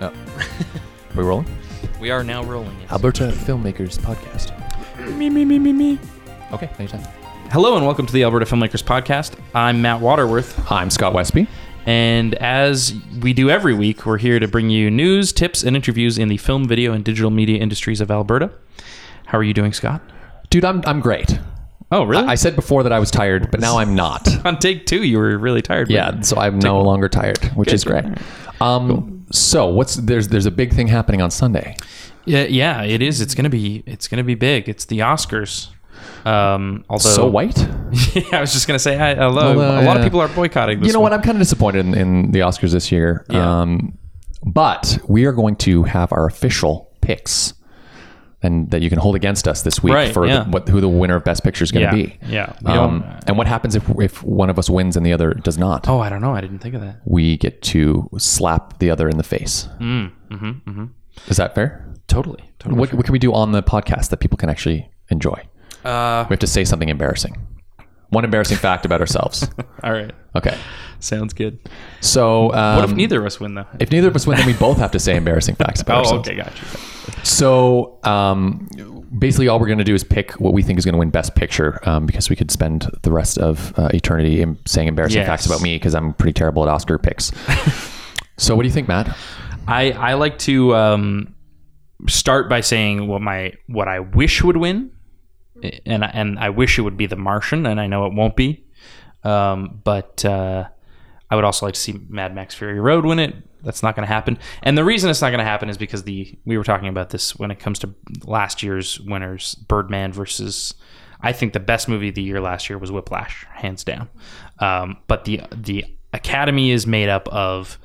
Oh. we rolling? We are now rolling. Yes. Alberta Filmmakers Podcast. Me, me, me, me, me. Okay, anytime. Hello and welcome to the Alberta Filmmakers Podcast. I'm Matt Waterworth, Hi, I'm Scott Westby. and as we do every week, we're here to bring you news, tips, and interviews in the film, video, and digital media industries of Alberta. How are you doing, Scott? Dude, I'm, I'm great. Oh, really? I said before that I was tired, but now I'm not. On take two, you were really tired. Yeah, so I'm no longer tired, which is great. Um, so what's there's there's a big thing happening on Sunday. yeah, yeah. It is. It's gonna be. It's gonna be big. It's the Oscars. Um, although, so white. yeah, I was just gonna say hi, hello. Well, uh, a lot of yeah. people are boycotting. This You know one. what? I'm kind of disappointed in, in the Oscars this year. Yeah. Um, but we are going to have our official picks, and that you can hold against us this week Right, for yeah. the, what who the winner of Best Picture is going Yeah, to be. yeah. Um, and what happens if if one of us wins and the other does not? Oh, I don't know. I didn't think of that. We get to slap the other in the face. Mm, mm-hmm, mm-hmm. Is that fair? Totally. Totally. What, what can we do on the podcast that people can actually enjoy? Uh, We have to say something embarrassing. One embarrassing fact about ourselves. all right. Okay. Sounds good. So, um, What if neither of us win though? if neither of us win, then we both have to say embarrassing facts about Oh, ourselves. okay, gotcha. So, um, basically, all we're going to do is pick what we think is going to win Best Picture um, because we could spend the rest of uh, eternity saying embarrassing Yes. facts about me because I'm pretty terrible at Oscar picks. so, what do you think, Matt? I I like to um, start by saying what my what I wish would win, and and I wish it would be The Martian, and I know it won't be, um, but uh, I would also like to see Mad Max Fury Road win it. That's not going to happen, and the reason it's not going to happen is because the we were talking about this when it comes to last year's winners, Birdman versus. I think the best movie of the year last year was Whiplash, hands down. Um, but the the Academy is made up of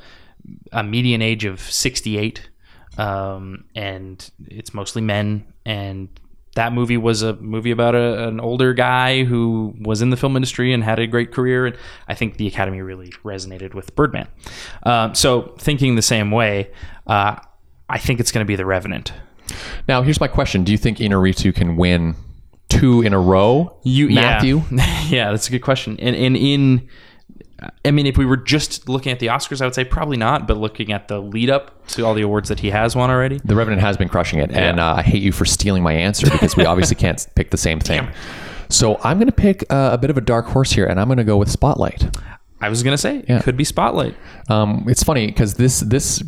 a median age of 68 um, and it's mostly men and that movie was a movie about a, an older guy who was in the film industry and had a great career and i think the academy really resonated with birdman um, so thinking the same way uh, i think it's going to be the revenant Now, here's my question: Do you think Inarritu can win two in a row? you Matthew. yeah, yeah that's a good question and, and in I mean, if we were just looking at the Oscars, I would say probably not. But looking at the lead up to all the awards that he has won already, The Revenant has been crushing it, and uh, I hate you for stealing my answer because we obviously can't pick the same thing. So I'm going to pick uh, a bit of a dark horse here, and I'm going to go with Spotlight. I was gonna say Yeah. it could be Spotlight. Um, it's funny because this this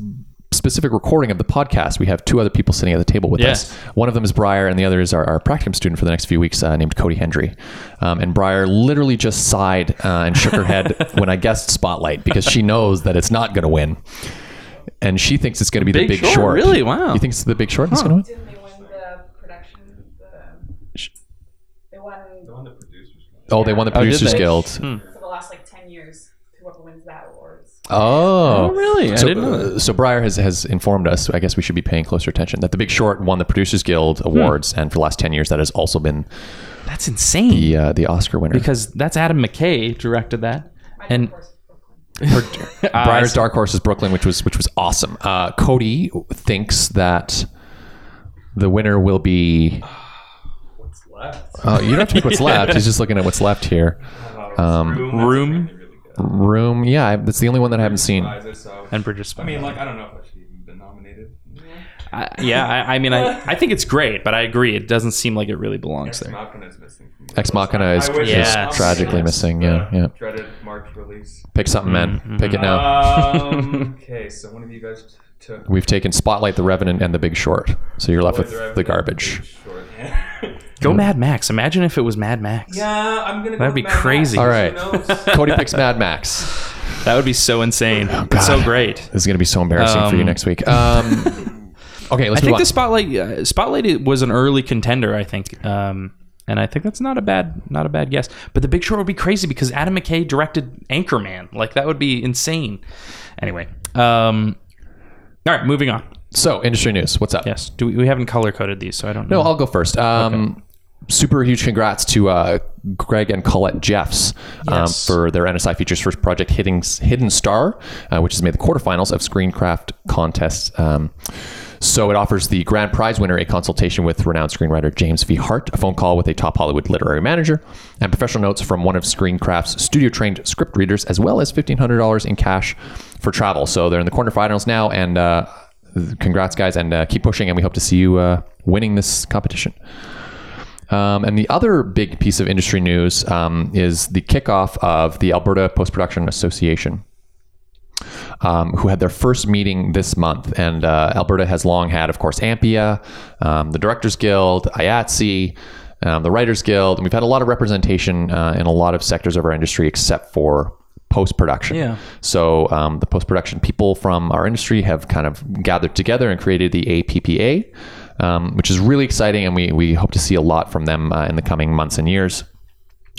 specific recording of the podcast, we have two other people sitting at the table with Yes. us. One of them is Briar, and the other is our, our practicum student for the next few weeks, uh, named Cody Hendry. Um, and Briar literally just sighed uh, and shook her head when I guessed Spotlight because she knows that it's not going to win. And she thinks it's going to be Big the Big Short? Short. Really? Wow. You think it's the Big Short that's going to win? Didn't they win the production? The, they won Oh, they won the Oh, did Producers they? Guild. for the last like ten years. Whoever wins that awards. Oh, really? I So, didn't know uh, so Briar has, has informed us. I guess we should be paying closer attention that the Big Short won the Producers Guild Hmm. awards, and for the last ten years, that has also been That's insane. the uh, the Oscar winner. because that's Adam McKay directed that, and of course, Brooklyn. Ah, Briar's. Dark Horse is Brooklyn, which was which was awesome. Uh, Cody thinks that the winner will be. What's left? Oh, you don't have to pick what's left. He's just looking at what's left here. Um, Room Room, yeah, I- that's the only one that I haven't seen. I and Bridge of Spies. mean, like, I don't know if I should even been nominated. I, yeah, I, I mean, I, I think it's great, but I agree it doesn't seem like it really belongs there. Machina is missing. From Ex Machina is, I wish is Yes. it was tragically nominated. missing. Yeah, yeah. Dreaded March release. Pick something, man. Mm-hmm. Pick it now. Um, okay, so one of you guys t- took. We've taken Spotlight, The Revenant, and The Big Short. So you're left with Boy, the Revenant, garbage. Big Short. Go Mad Max. Imagine if it was Mad Max. yeah, I'm gonna. That'd be with Mad Max. crazy. All right. Cody picks Mad Max. That would be so insane. God. It's so great. This is going to be so embarrassing for you Um, next week. Um, okay, let's I move think on. the Spotlight uh, Spotlight was an early contender. I think, um, and I think that's not a bad not a bad guess. But The Big Short would be crazy because Adam McKay directed Anchorman. Like that would be insane. Anyway, um, all right, moving on. so, industry news. What's up? Yes, do we, we haven't color coded these, so I don't know. No, I'll go first. Um, Super huge congrats to uh, Greg and Colette Jeffs um, Yes. for their NSI Features first project, Hidden, Hidden Star, uh, which has made the quarterfinals of Screencraft contests. Um, So it offers the grand prize winner a consultation with renowned screenwriter James V. Hart, a phone call with a top Hollywood literary manager, and professional notes from one of Screencraft's studio trained script readers, as well as $1,500 in cash for travel. So they're in the quarterfinals now, and uh, congrats, guys, and uh, keep pushing, and we hope to see you uh, winning this competition. Um, and the other big piece of industry news um, is the kickoff of the Alberta Post Production Association. Um, who had their first meeting this month. And uh, Alberta has long had, of course, AMPIA, um, the Directors Guild, IATSE, um, the Writers Guild, and we've had a lot of representation uh, in a lot of sectors of our industry except for post production. Yeah. So um, the post production people from our industry have kind of gathered together and created the APPA, um, which is really exciting, and we we hope to see a lot from them uh, in the coming months and years.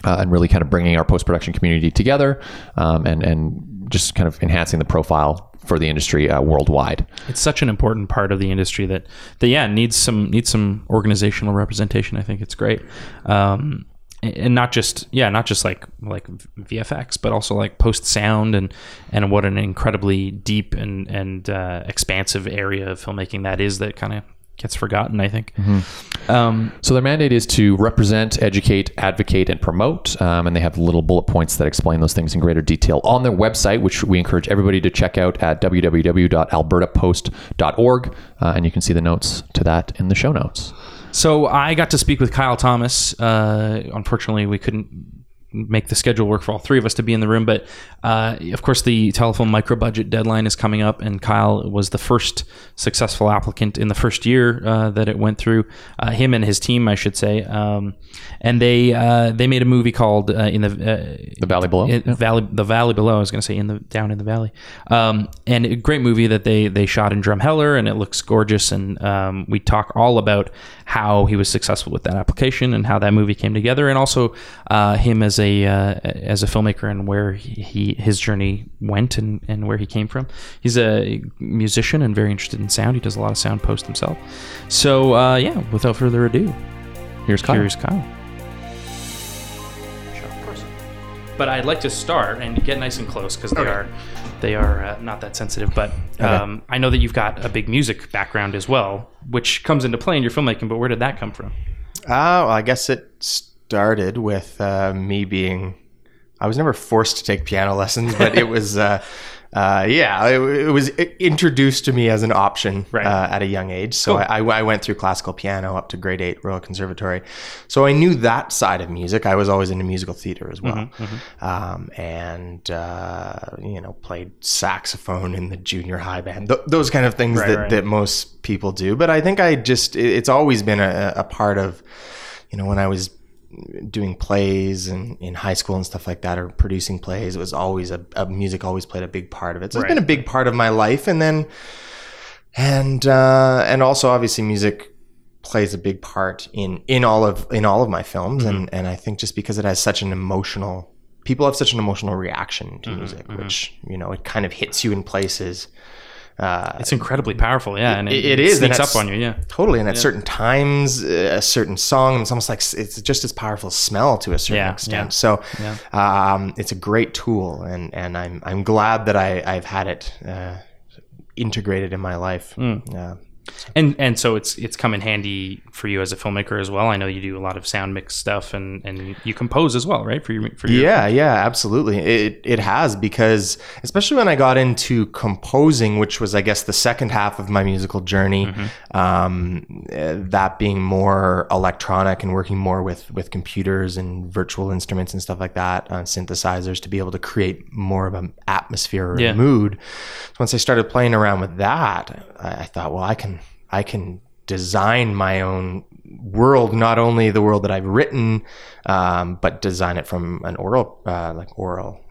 Uh, and really kind of bringing our post production community together um, and, and just kind of enhancing the profile for the industry uh, worldwide. It's such an important part of the industry that, that yeah needs some needs some organizational representation. I think it's great, um, and not just yeah not just like like VFX, but also like post sound and and what an incredibly deep and and uh, expansive area of filmmaking that is that kind of gets forgotten. I think. Um, So their mandate is to represent, educate, advocate, and promote. Um, and they have little bullet points that explain those things in greater detail on their website, which we encourage everybody to check out at www.albertapost.org. Uh, and you can see the notes to that in the show notes. So I got to speak with Kyle Thomas. Uh, unfortunately, we couldn't make the schedule work for all three of us to be in the room, but uh, of course, the Telefilm micro budget deadline is coming up, and Kyle was the first successful applicant in the first year uh, that it went through. Uh, him and his team, I should say, um, and they uh, they made a movie called uh, in the uh, The Valley Below. it- valley the valley below i was going to say in the down in the valley um, and a great movie that they they shot in drumheller and it looks gorgeous and um, we talk all about how he was successful with that application and how that movie came together and also uh, him as a uh, as a filmmaker and where he, he his journey went and, and where he came from he's a musician and very interested in sound he does a lot of sound post himself so uh, yeah without further ado Here's Kyle. Here's Kyle. But I'd like to start and get nice and close because they are they are uh, not that sensitive. But um, I know that you've got a big music background as well, which comes into play in your filmmaking. But where did that come from? Oh, well, I guess it started with uh, me being. I was never forced to take piano lessons, but it was. Uh, uh, yeah, it, it was introduced to me as an option Right. uh, at a young age. So Cool. I, I went through classical piano up to grade eight, Royal Conservatory. So I knew that side of music. I was always into musical theater as well, Mm-hmm, Um, and uh, you know played saxophone in the junior high band. Th- those kind of things that, right. that most people do. But I think I just it- it's always been a, a part of you know when I was doing plays and in high school and stuff like that or producing plays it was always a, a music always played a big part of it. So it's been a big part of my life and then and uh and also obviously music plays a big part in in all of in all of my films mm-hmm. and and I think just because it has such an emotional people have such an emotional reaction to mm-hmm. music mm-hmm. which you know it kind of hits you in places uh It's incredibly powerful, yeah, and it, it is, sneaks up on you, yeah. Totally, and at certain times, uh, a certain song, it's almost like it's just as powerful smell to a certain Yeah, extent. yeah, So, yeah. um, it's a great tool, and and I'm I'm glad that I I've had it uh, integrated in my life. Hmm. Uh, And and so it's it's come in handy for you as a filmmaker as well. I know you do a lot of sound mix stuff, and and you, compose as well, right? For your for your Yeah, yeah, absolutely. It it has because especially when I got into composing, which was I guess the second half of my musical journey, um, eh, that being more electronic and working more with with computers and virtual instruments and stuff like that, uh, synthesizers to be able to create more of an atmosphere or Yeah. mood. Once I started playing around with that, I, I thought, well, I can I can design my own world, not only the world that I've written, um, but design it from an oral, uh, like oral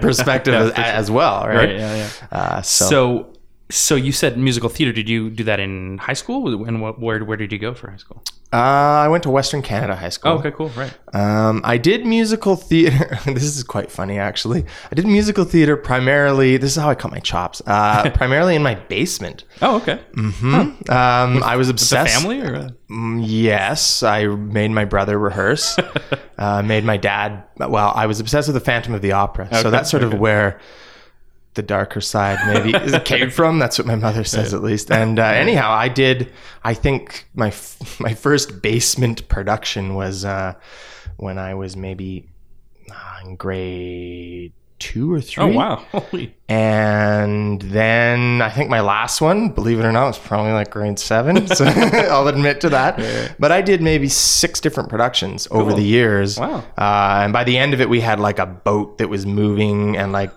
perspective Yeah, as, sure. as well, right? Right, yeah, yeah. Uh, so, So, so you said musical theater. Did you do that in high school? And what, where where did you go for high school? uh, I went to Western Canada High School. Oh, okay, cool, right. Um, I did musical theater. this is quite funny, actually. I did musical theater primarily. This is how I cut my chops. Uh, primarily in my basement. Oh, okay. Um, I was obsessed. family or Mm, Yes, I made my brother rehearse. uh, made my dad. Well, I was obsessed with the Phantom of the Opera, so that's sort of where the darker side maybe it came from. That's what my mother says at least. And uh, anyhow, I did. I think my f- my first basement production was uh, when I was maybe uh, in grade two or three. Oh wow! Holy. And then I think my last one, believe it or not, was probably like grade seven. So I'll admit to that. But I did maybe six different productions over the years. Wow. Uh, and by the end of it, we had like a boat that was moving and like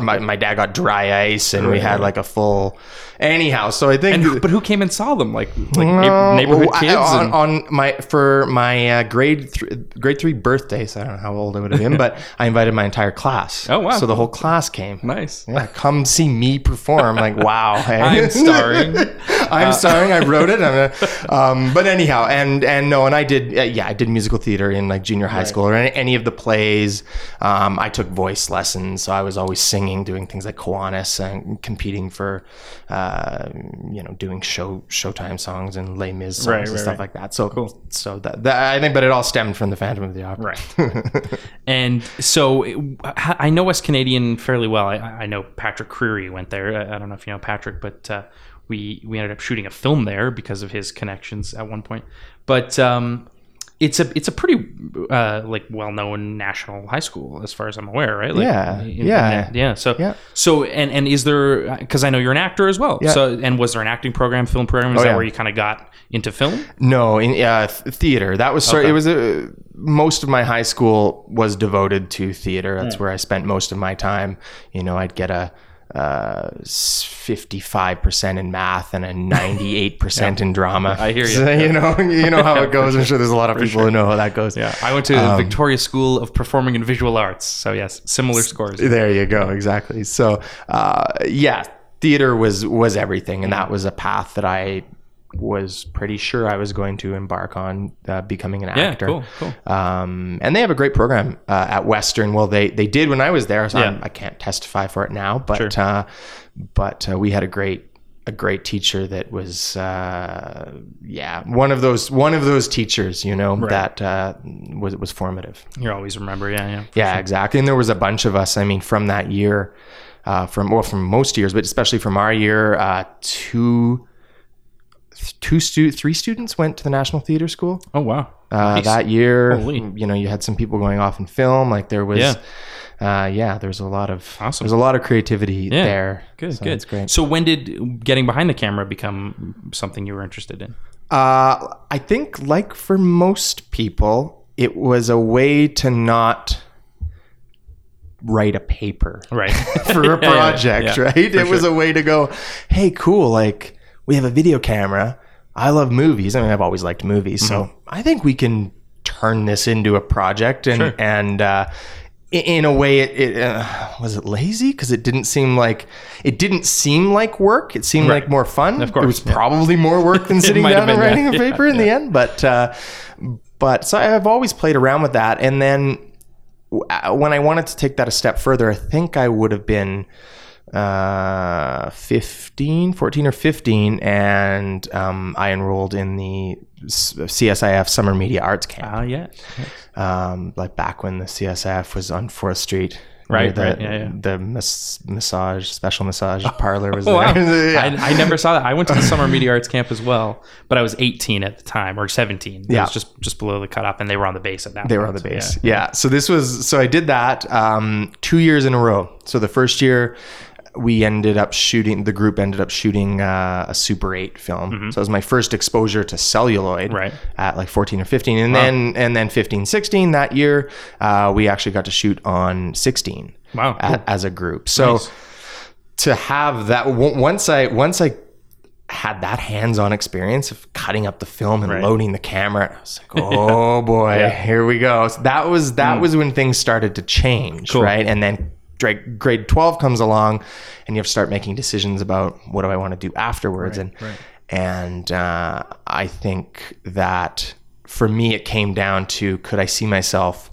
my, my dad got dry ice and we had like a full. Anyhow, so I think. And but who came and saw them? Like like Uh, neighborhood well, I- kids. on, and- on my for my uh, grade th- grade three birthday. So I don't know how old I would have been, but I invited my entire class. Oh, wow. So the whole class came. nice. Yeah, come see me perform. Like, wow, hey. I'm starring. I'm starring. I wrote it. I'm a, um, but anyhow, and and no, and I did. Uh, yeah, I did musical theater in like junior high school or any, any of the plays. Um, I took voice lessons, so I was always singing, doing things like Kiwanis and competing for, uh, you know, doing show Showtime songs and Les Mis songs Right, and right, stuff right. like that. So cool. So that, that I think, but it all stemmed from the Phantom of the Opera. Right. and so it- I know West Canadian fairly well. I, I know Patrick Creary went there. I, I don't know if you know Patrick, but uh, we we ended up shooting a film there because of his connections at one point. But um, it's a it's a pretty uh, like well known national high school as far as I'm aware, right? Like, Yeah, in- in yeah. that- yeah. So Yeah. so and and is there because I know you're an actor as well. Yeah. So and was there an acting program, film program? Is Oh, that yeah. where you kind of got into film? No, in uh, theater. That was sort. Okay. It was a. Most of my high school was devoted to theater. That's where I spent most of my time. You know, I'd get a fifty-five percent in math and a ninety-eight percent in drama. I hear you. So, you know, you know how it goes. I'm sure there's a lot of people who know how that goes. Yeah, I went to Um, the Victoria School of Performing and Visual Arts. So yes, similar scores. There you go. Exactly. So, uh, yeah, theater was was everything, and that was a path that I was pretty sure I was going to embark on uh, becoming an Yeah, actor. cool, cool. Um, and they have a great program uh, at Western. Well, they they did when I was there. So Yeah. I can't testify for it now, but Sure. uh, but uh, we had a great a great teacher that was uh, yeah one of those one of those teachers you know that uh, was was formative. You always remember, yeah, yeah. Yeah, exactly. And there was a bunch of us. I mean, from that year, uh, from well, from most years, but especially from our year, uh, two, two stu- three students went to the National Theater School Oh wow. uh, Nice. that year. Holy. You know, you had some people going off in film. Like there was, Yeah. yeah, uh, yeah there's a lot of Awesome. There's a lot of creativity Yeah. there. Good, So good. It's great. So when did getting behind the camera become something you were interested in? Uh, I think, like for most people, it was a way to not write a paper Right. for a Yeah, yeah, project, yeah, right? for It was a way to go, hey, cool, like we have a video camera. I love movies. I mean, I've always liked movies, so I think we can turn this into a project and Mm-hmm. Sure. and uh, in a way, it, it uh, was it lazy because it didn't seem like it didn't seem like work. It seemed like more fun. Of course, it was yeah. probably more work than sitting down and yeah. writing a paper in the end. But uh, but so I've always played around with that, and then uh, when I wanted to take that a step further, I think I would have been uh, 15, 14 or 15, and um, I enrolled in the CSIF Summer Media Arts Camp, Ah, yeah. um, like back when the CSIF was on 4th Street. Right, near right, The, yeah, yeah. the mas- massage, special massage parlor was Oh, wow. there. Yeah. I, I never saw that. I went to the summer media arts camp as well, but I was 18 at the time or 17. It Yeah. was just just below the cutoff, and they were on the base at that. They were on the base. Yeah. So this was so I did that um, two years in a row. So the first year we ended up shooting. The group ended up shooting uh, a Super Eight film. So it was my first exposure to celluloid. Mm-hmm. Right. At like fourteen or fifteen, and then and then 15, 16 that year uh, we actually got to shoot on sixteen. Wow, a- cool. as a group. So Nice. to have that w- once I once I had that hands-on experience of cutting up the film and Right. loading the camera. I was like, oh boy, here we go. So that was that was when things started to change, Mm. Cool. right? And then grade, grade 12 comes along and you have to start making decisions about what do I want to do afterwards and and uh, I think that for me it came down to could I see myself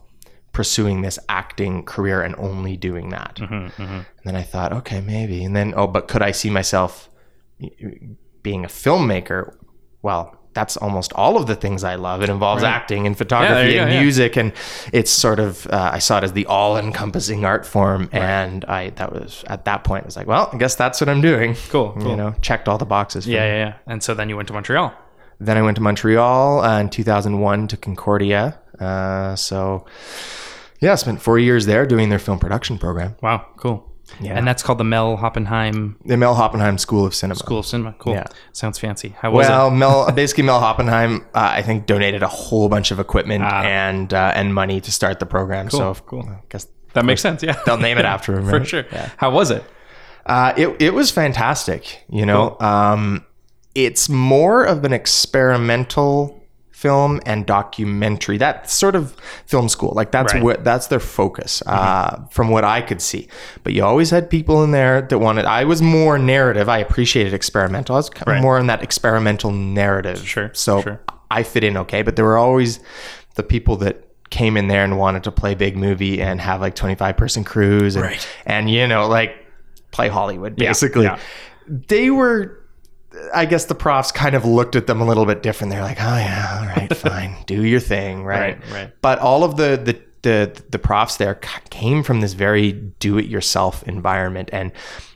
pursuing this acting career and only doing that. Mm-hmm, And then I thought, okay, maybe. And then, oh, but could I see myself being a filmmaker? Well, that's almost all of the things I love. It involves acting and photography you and go, yeah. music, and it's sort of uh, I saw it as the all-encompassing art form, and I that was at that point I was like, well, I guess that's what I'm doing. Cool, you know, checked all the boxes. for Yeah, me. yeah, yeah. And so then you went to Montreal. Then I went to Montreal uh, in 2001 to Concordia. Uh, so yeah, I spent four years there doing their film production program, Wow, cool. Yeah. And that's called the Mel Hoppenheim the Mel Hoppenheim School of Cinema. School of Cinema. Cool. Yeah. Sounds fancy. How was it? Well, it? Mel basically Mel Hoppenheim, uh, I think, donated a whole bunch of equipment Ah. and uh, and money to start the program. so cool. I guess That makes sense. Yeah. they'll name it after him, For right? sure. How was it? Uh, it it was fantastic. You know, um, it's more of an experimental film and documentary. That sort of film school, like that's Right. what that's their focus, uh, from what I could see. But you always had people in there that wanted. I was more narrative. I appreciated experimental. I was kind of Right. more in that experimental narrative. Sure, So sure. I fit in okay. But there were always the people that came in there and wanted to play big movie and have like 25 person crews and, Right. and you know like play Hollywood basically yeah. they were I guess the profs kind of looked at them a little bit different. They're like, "Oh yeah, all right, fine, do your thing, right?" Right, right. But all of the the the, the profs there came from this very do-it-yourself environment, and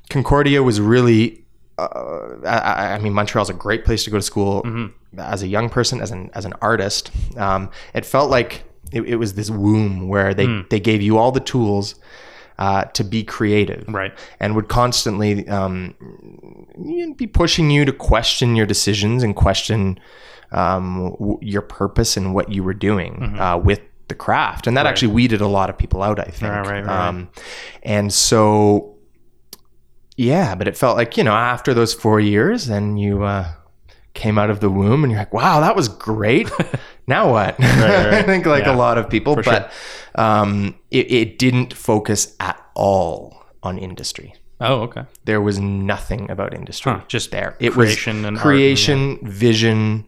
Concordia was really. Uh, I, I mean, Montreal's a great place to go to school Mm-hmm. as a young person, as an as an artist. Um, it felt like it, it was this womb where they Hmm. they gave you all the tools uh, to be creative, Right. and would constantly um, be pushing you to question your decisions and question um, w- your purpose and what you were doing Mm-hmm. uh, with the craft. And that actually weeded a lot of people out, I think. Right, right, right. Um, and so, yeah, but it felt like, you know, after those four years, then you uh, came out of the womb and you're like, wow, that was great. now what? I right. think like Yeah, a lot of people, but um, it, it didn't focus at all on industry Oh, okay. there was nothing about industry Huh, just there. It creation was and art creation, vision.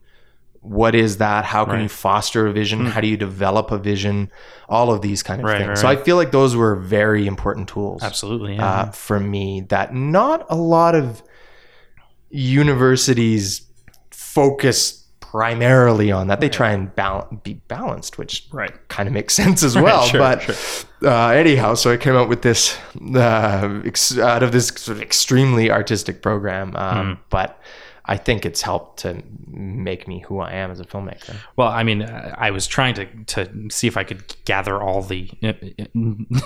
What is that? How can Right. Hmm. you foster a vision? How do you develop a vision? All of these kind of Right, things. right, so. I feel like those were very important tools Absolutely. Yeah. uh, for me. That not a lot of universities focus primarily on that. They try and bal- be balanced, which Right. kind of makes sense as well. sure, but sure. uh, anyhow, so I came up with this uh, ex- out of this sort of extremely artistic program. Um, Hmm. But I think it's helped to make me who I am as a filmmaker. Well, I mean, I was trying to to see if I could gather all the uh,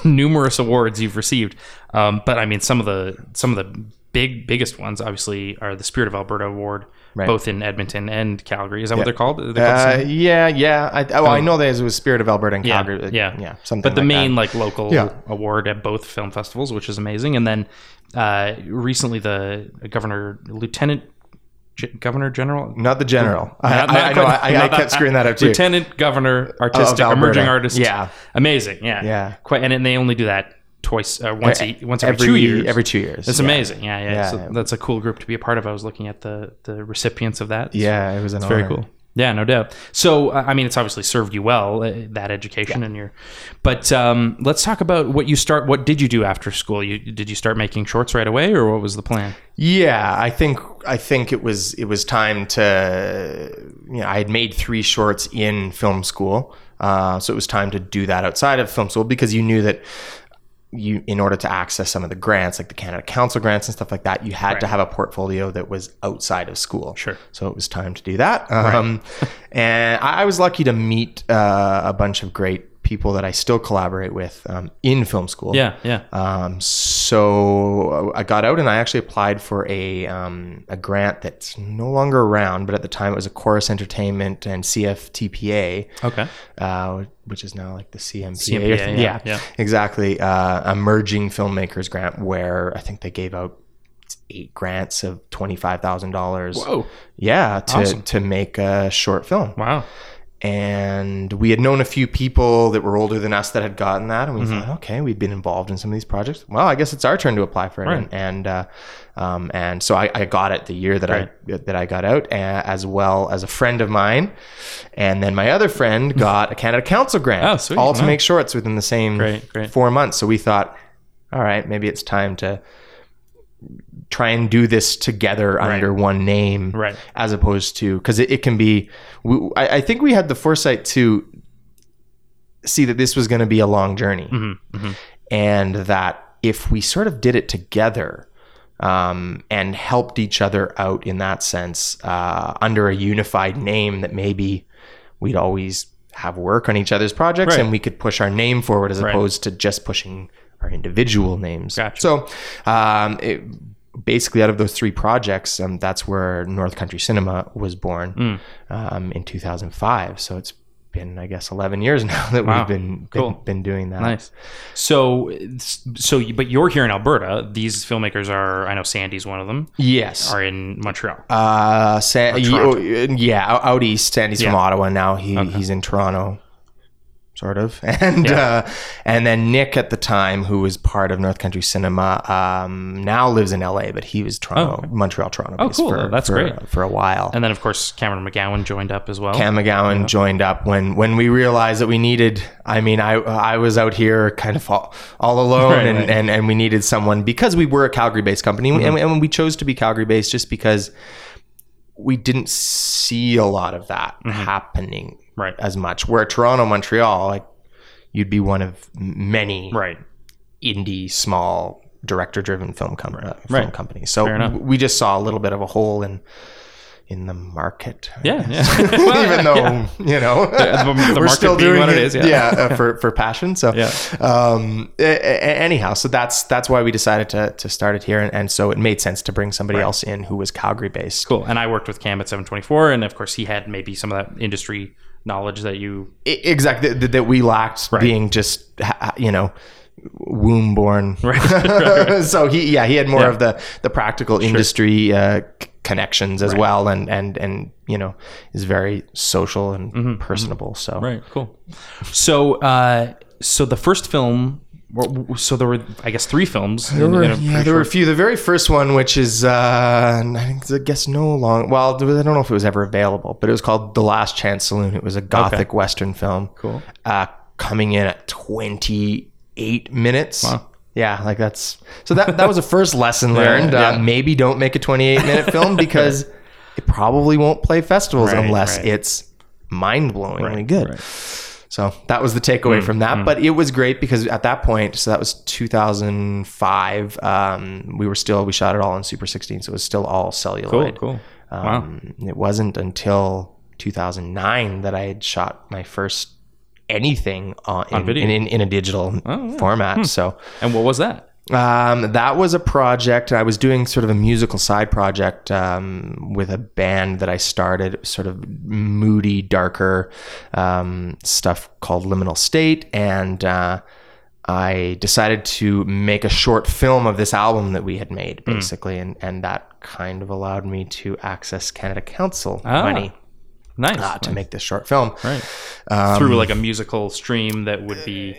numerous awards you've received, um, but I mean, some of the some of the big biggest ones obviously are the Spirit of Alberta Award, Right. both in Edmonton and Calgary. Is that what they're called? They're called Uh, something- yeah, yeah. I, oh, I know that it was Spirit of Alberta and yeah, Calgary. yeah, yeah, something. But the like main that. like local Yeah. award at both film festivals, which is amazing, and then uh, recently the Governor Lieutenant. G- Governor General, not the general. I, Not- I, not I know. I, I kept screwing that up too. Lieutenant Governor, artistic, emerging artist. Yeah. amazing. Yeah, Yeah. Quite, and, and they only do that twice, uh, once, a, once every, two years. Every two years. It's yeah. amazing. Yeah, yeah. Yeah. So that's a cool group to be a part of. I was looking at the the recipients of that. Yeah, it was an very cool. Yeah, no doubt. So, I mean, it's obviously served you well uh, that education and your. But um, let's talk about what you start. What did you do after school? You did you start making shorts right away, or what was the plan? Yeah, I think I think it was it was time to you know I had made three shorts in film school, uh, so it was time to do that outside of film school because you knew that you in order to access some of the grants like the Canada Council grants and stuff like that, you had to have a portfolio that was outside of school. Sure. So it was time to do that. Um, and I, I was lucky to meet uh, a bunch of great people that I still collaborate with um, in film school. Yeah, yeah. Um, so I got out and I actually applied for a um, a grant that's no longer around, but at the time it was a Corus Entertainment and CFTPA, Okay. uh, which is now like the CMPA. CMPA, yeah, yeah. exactly. Uh, emerging filmmakers grant, where I think they gave out eight grants of twenty five thousand dollars. Whoa. Yeah, to Awesome. to make a short film Wow. And we had known a few people that were older than us that had gotten that, and we Mm-hmm. thought, okay, we'd been involved in some of these projects. Well, I guess it's our turn to apply for it, Right. and and, uh, um, and so I, I got it the year that I that I got out, uh, as well as a friend of mine, and then my other friend got a Canada Council grant, Oh, sweet. all to Wow. make shorts within the same Great, great. four months. So we thought, all right, maybe it's time to try and do this together under one name Right. as opposed to because it, it can be we, I, I think we had the foresight to see that this was going to be a long journey Mm-hmm. and that if we sort of did it together um, and helped each other out in that sense uh, under a unified name that maybe we'd always have work on each other's projects Right. and we could push our name forward as Right. opposed to just pushing our individual names. Gotcha. So um, it, basically out of those three projects, um, that's where North Country Cinema was born Mm. um, in 2005. So it's been, I guess, 11 years now that Wow. we've been, been, Cool. been doing that. Nice. So, so, you- but you're here in Alberta. These filmmakers are. I know Sandy's one of them. Yes. Are in Montreal. Uh, San, yeah, out, out east. Sandy's from Ottawa now. He he's in Toronto, sort of. And uh, and then Nick at the time, who was part of North Country Cinema, um, now lives in LA, but he was Toronto, Oh. Montreal, Toronto. Oh, based cool. For, That's for, great. for a while. and then, of course, Cameron McGowan joined up as well. Cam McGowan joined up when when we realized that we needed. I mean, I I was out here kind of all, all alone, Right, and, right. and and we needed someone because we were a Calgary based company, Mm-hmm. and, and we chose to be Calgary based just because we didn't see a lot of that happening Mm-hmm. Right. as much. Where Toronto, Montreal, like you'd be one of many right. indie small director driven film, com- uh, film Right. companies. So w- we just saw a little bit of a hole in in the market. I Yeah. yeah. Well, even though yeah. you know the we're market still being doing what it it, is, yeah. yeah, uh, for for passion. So Yeah. um, a- a- anyhow, so that's that's why we decided to to start it here, and, and so it made sense to bring somebody else in who was Calgary based. Cool. And I worked with Cam at 724, and of course, he had maybe some of that industry knowledge that you. Exactly that, that we lacked being just you know womb born Right. so he yeah he had more Yeah. of the the practical industry uh, c- connections as well and and and you know is very social and personable so Right. Cool. So, uh, so the first film. Well, So there were, I guess, three films. There were, in a yeah, there were a few. The very first one, which is, uh, I think, I guess, no long. Well, I don't know if it was ever available, but it was called The Last Chance Saloon. It was a gothic western film. Cool. Uh, coming in at 28 minutes. Yeah, like that's so that that was a first lesson learned. yeah. Uh, maybe don't make a 28 minute film because it probably won't play festivals Right, unless right. it's mind blowingly Right, good. So that was the takeaway from that. But it was great because at that point, so that was 2005. Um, we were still we shot it all on Super 16, so it was still all Cool. celluloid. Cool. wow. Um, It wasn't until 2009 that I had shot my first anything on, in, video. Oh, in, in, in a digital format. So And what was that? Um, that was a project. I was doing sort of a musical side project um, with a band that I started, sort of moody, darker um, stuff called Liminal State, and uh, I decided to make a short film of this album that we had made, basically, and and that kind of allowed me to access Canada Council Ah, money Nice. uh, to make this short film. right. Um, Through like a musical stream that would be.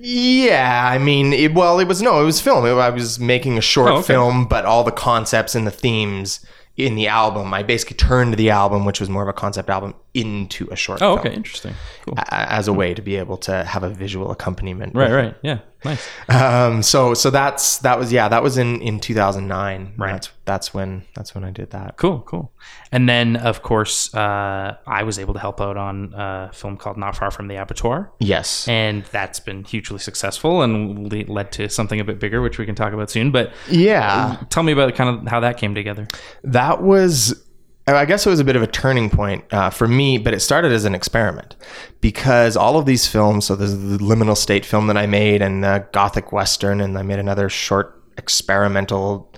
Yeah, I mean, it, well, it was no, it was film. I was making a short Oh, okay. film, but all the concepts and the themes in the album, I basically turned the album, which was more of a concept album, into a short Oh, film okay. Interesting. Cool. a- as a way to be able to have a visual accompaniment. Right. Right. Yeah. Nice. Um, so so that's that was yeah, that was in in 2009. Right. That's that's when that's when I did that. Cool, cool. And then, of course, uh, I was able to help out on a film called Not Far from the Abattoir. Yes. And that's been hugely successful and le- led to something a bit bigger, which we can talk about soon. But Yeah. tell me about kind of how that came together. that was I guess it was a bit of a turning point uh, for me, but it started as an experiment because all of these films. So the Liminal State film that I made, and uh, Gothic Western, and I made another short experimental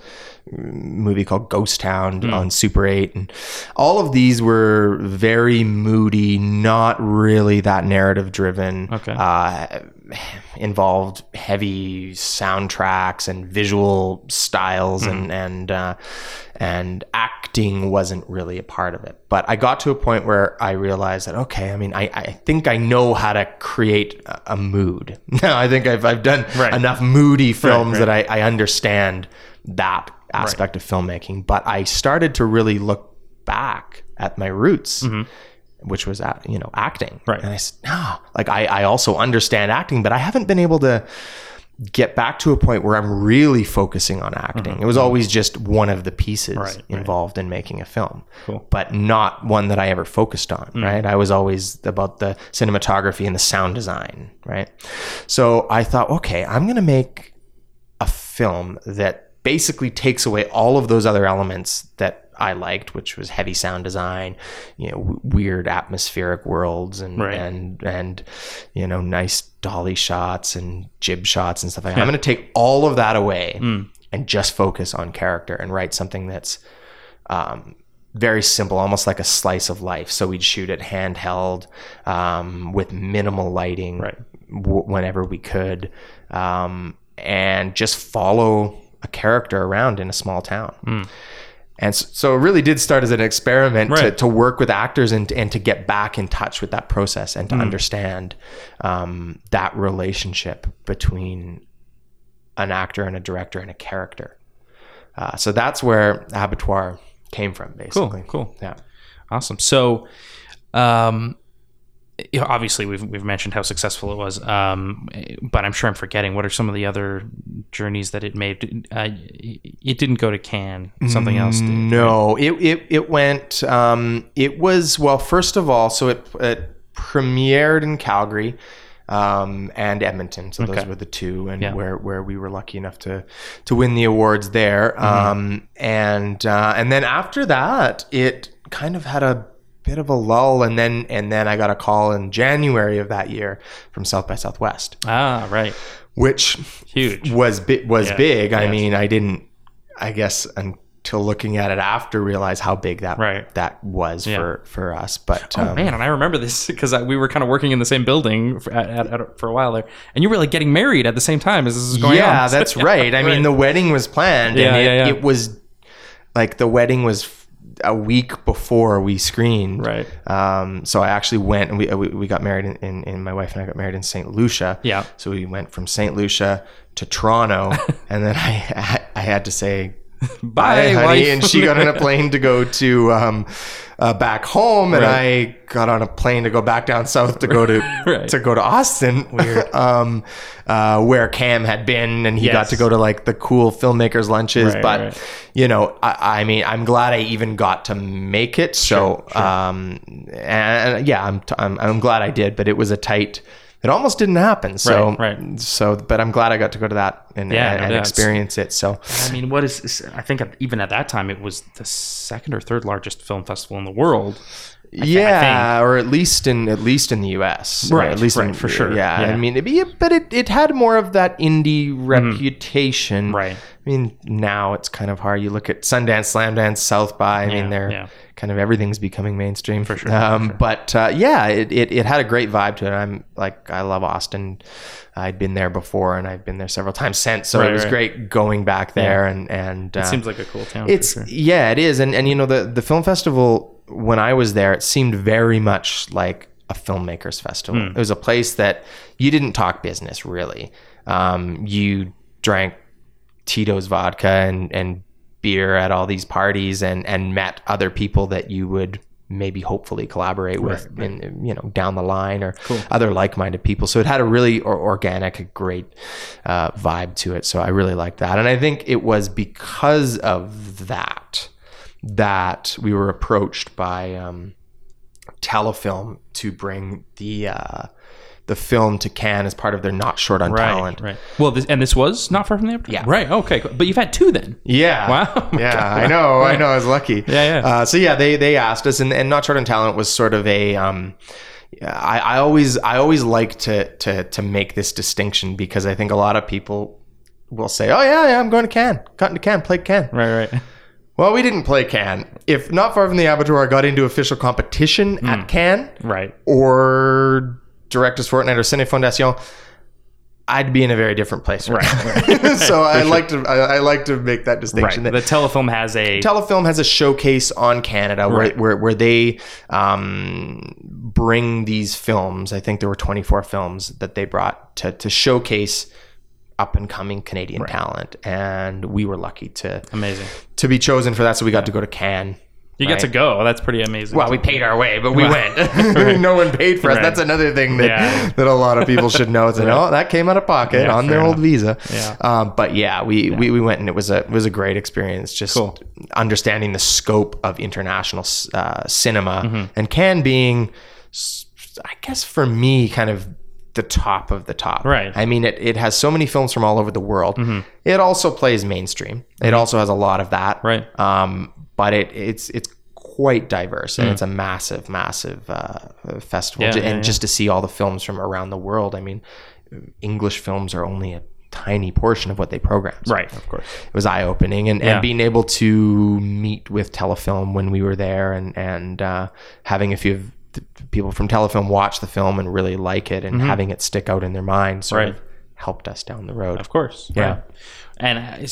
movie called Ghost Town on Super 8 and all of these were very moody not really that narrative driven Okay. uh, involved heavy soundtracks and visual styles and and uh, and acting wasn't really a part of it. But I got to a point where I realized that okay, I mean, I, I think I know how to create a, a mood. Now I think I've I've done Right. enough moody films right. that I, I understand that aspect of filmmaking. But I started to really look back at my roots which was uh, you know acting Right. and i said no like I, I also understand acting but i haven't been able to get back to a point where I'm really focusing on acting. It was always just one of the pieces Mm-hmm. Right, right. involved in making a film, Cool. But not one that I ever focused on. Right? I was always about the cinematography and the sound design. Right? So I thought, okay, I'm going to make a film that basically takes away all of those other elements that I liked, which was heavy sound design, you know, w- weird atmospheric worlds and Right. and and you know, nice dolly shots and jib shots and stuff like that. I'm going to take all of that away and just focus on character and write something that's um, very simple, almost like a slice of life. So we'd shoot it handheld um, with minimal lighting Right. w- whenever we could, um, and just follow a character around in a small town. And so, it really did start as an experiment to, Right. to work with actors and, and to get back in touch with that process and to understand um, that relationship between an actor and a director and a character. Uh, so that's where Abattoir came from, basically. cool. Yeah. Awesome. So, um, you know, obviously we've we've mentioned how successful it was, um, but I'm sure I'm forgetting. What are some of the other journeys that it made? Uh, it didn't go to Cannes. Something else did. No, it it it went. Um, it was well. First of all, so it it premiered in Calgary. Um, and Edmonton, so those were the two, and Yeah. where where we were lucky enough to to win the awards there. Um, and uh, and then after that, it kind of had a bit of a lull, and then and then I got a call in January of that year from South by Southwest, Ah, right. which Huge. was bi- was Yeah. big. I mean, I didn't, I guess, until looking at it after, realize how big that Right. that was Yeah. for for us. But Oh um, man, and I remember this because we were kind of working in the same building for, at, at, for a while there, and you were like getting married at the same time as this is going on. yeah, that's right. I mean, right. the wedding was planned, Yeah, and it, yeah, yeah. it was like the wedding was a week before we screened. Right. Um, so I actually went and we, we, we got married in, in, in my wife and I got married in St. Lucia. Yeah. So we went from St. Lucia to Toronto and then I, I had to say, Bye, bye, honey. wife. And she got on a plane to go to um, uh, back home, and Right. I got on a plane to go back down south to go to Right. to go to Austin, where um, uh, where Cam had been, and he got to go to like the cool filmmakers lunches. Right, but you know, I, I mean, I'm glad I even got to make it. So, um, and, and yeah, I'm, t- I'm I'm glad I did, but it was a tight. It almost didn't happen. So, Right, right. so, but I'm glad I got to go to that and, Yeah, and, no and experience it. So, I mean, what is? I think even at that time, it was the second or third largest film festival in the world. yeah, or at least in at least in the U.S. Right, at least right, in, for sure. Yeah, Yeah. I mean, it, but it, it had more of that indie reputation. Mm-hmm. Right. I mean, now it's kind of hard. You look at Sundance, Slam Dance, South by. I Yeah, mean, they're yeah. kind of everything's becoming mainstream for sure, Um, for sure. But uh, yeah, it, it it had a great vibe to it. I'm like, I love Austin. I'd been there before, and I've been there several times since. So Right, it was right. great going back there, and and uh, It seems like a cool town. it's sure. yeah, it is, and and you know the the film festival when I was there, it seemed very much like a filmmakers festival. Hmm. It was a place that you didn't talk business really. Um, you drank Tito's vodka and and beer at all these parties, and and met other people that you would maybe hopefully collaborate with in you know down the line or other like-minded people. So it had a really or- organic a great uh, vibe to it. So i really liked that. And i think it was because of that that we were approached by um, telefilm to bring the uh, the film to Cannes as part of their Not Short on right, Talent. right. Well, this, and this was not far from the Abattoir. Yeah. Right. Okay. cool. But you've had two then. Yeah. Wow. Yeah, I know. I know. I was lucky. Yeah, yeah. Uh, so yeah, they they asked us, and, and Not Short on Talent was sort of a. Um, I, I always I always like to to to make this distinction because I think a lot of people will say, "Oh yeah, yeah, I'm going to Cannes, got into Cannes, played Cannes." Right. Right. Well, we didn't play Cannes. If Not Far from the Abattoir got into official competition Hmm. at Cannes Right. or Directors Fortnight or Cine Fondation, I'd be in a very different place. Right. so I like to I, I like to make that distinction. Right. distinction. The telefilm has a. Telefilm has a showcase on Canada where, Right. where, where they um, bring these films. I think there were 24 films that they brought to, to showcase up and coming Canadian talent. And we were lucky to amazing. to be chosen for that. So we got to go to Cannes You get to go. That's pretty amazing. Well, we paid our way, but we went. no one paid for us. Right. That's another thing that, Yeah. that a lot of people should know. It's like, oh, that came out of pocket Yeah, on their fair old visa. Yeah. Um, but yeah, we, we we went and it was a it was a great experience. Just Cool. understanding the scope of international uh, cinema Mm-hmm. and Cannes being, I guess for me, kind of the top of the top. Right. Mm-hmm. I mean, it, it has so many films from all over the world. It also plays mainstream. It also has a lot of that. Right. Um, but it it's it's quite diverse and it's a massive, massive uh, festival. Mm. Yeah, and yeah. just to see all the films from around the world. I mean, English films are only a tiny portion of what they program. Right, of course. It was eye opening, and, and being able to meet with Telefilm when we were there, and and uh, having a few of the people from Telefilm watch the film and really like it, and having it stick out in their mind, sort Mm-hmm. Right. of helped us down the road. Of course. Yeah. right. And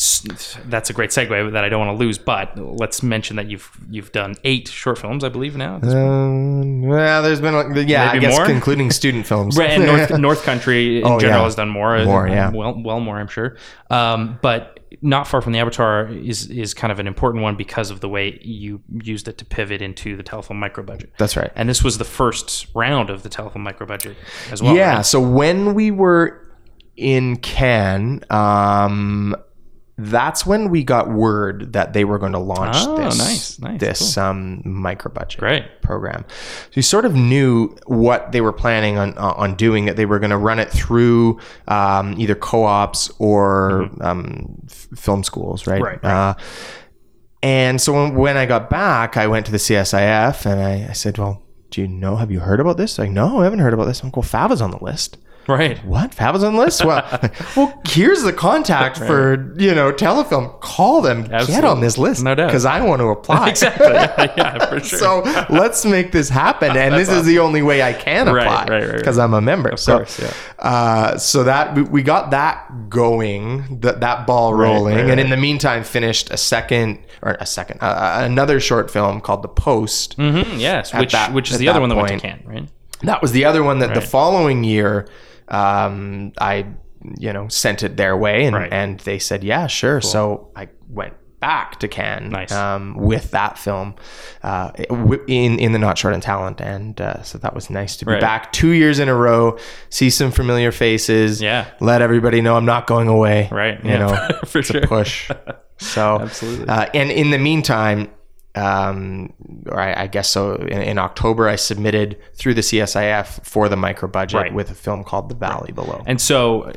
that's a great segue that I don't want to lose. But let's mention that you've you've done eight short films, I believe now. Um, well, there's been like, yeah, I guess more? including student films. Right, and North, North Country in Oh, general yeah. has done more. More, yeah. Well, well, more, I'm sure. Um, but not far from the Abattoir is is kind of an important one because of the way you used it to pivot into the Telefilm micro budget. That's right. And this was the first round of the Telefilm micro budget as well. yeah. right? So when we were in Cannes, um, that's when we got word that they were going to launch Oh, this nice, nice, this um, micro budget Great. program. So we sort of knew what they were planning on uh, on doing. That they were going to run it through um, either co-ops or um, f- film schools, right? Mm-hmm. Right, right. Uh, and so when, when I got back, I went to the CSIF and I, I said, "Well, do you know? Have you heard about this?" Like, no, I haven't heard about this. Like, Fava's on the list. Right. What? Fava's on the list? Well, well, here's the contact for you know Telefilm. Call them. Get on this list. No doubt. Because I want to apply. Exactly. yeah, for sure. So let's make this happen, and this is the only way I can apply right, right, right. because I'm a member. so, course, yeah. uh, so that we, we got that going, that that ball rolling, right, and in the meantime, finished a second or a second, uh, another short film called The Post. Mhm, yes, which that- which is the other one that went to point- Cannes, right? That was the other one that the following year, um, I you know sent it their way, and Right. and they said yeah, sure. So I went back to Cannes Nice. um, with that film uh, in in the Not Short on Talent, and uh, so that was nice to be Right. back two years in a row, see some familiar faces, Yeah. let everybody know I'm not going away, Right, You yeah, know, for it's sure. a push. So Absolutely. uh, and in the meantime, um, or I, I guess so, in, in October, I submitted through the CSIF for the micro budget Right. with a film called The Valley Below. And so,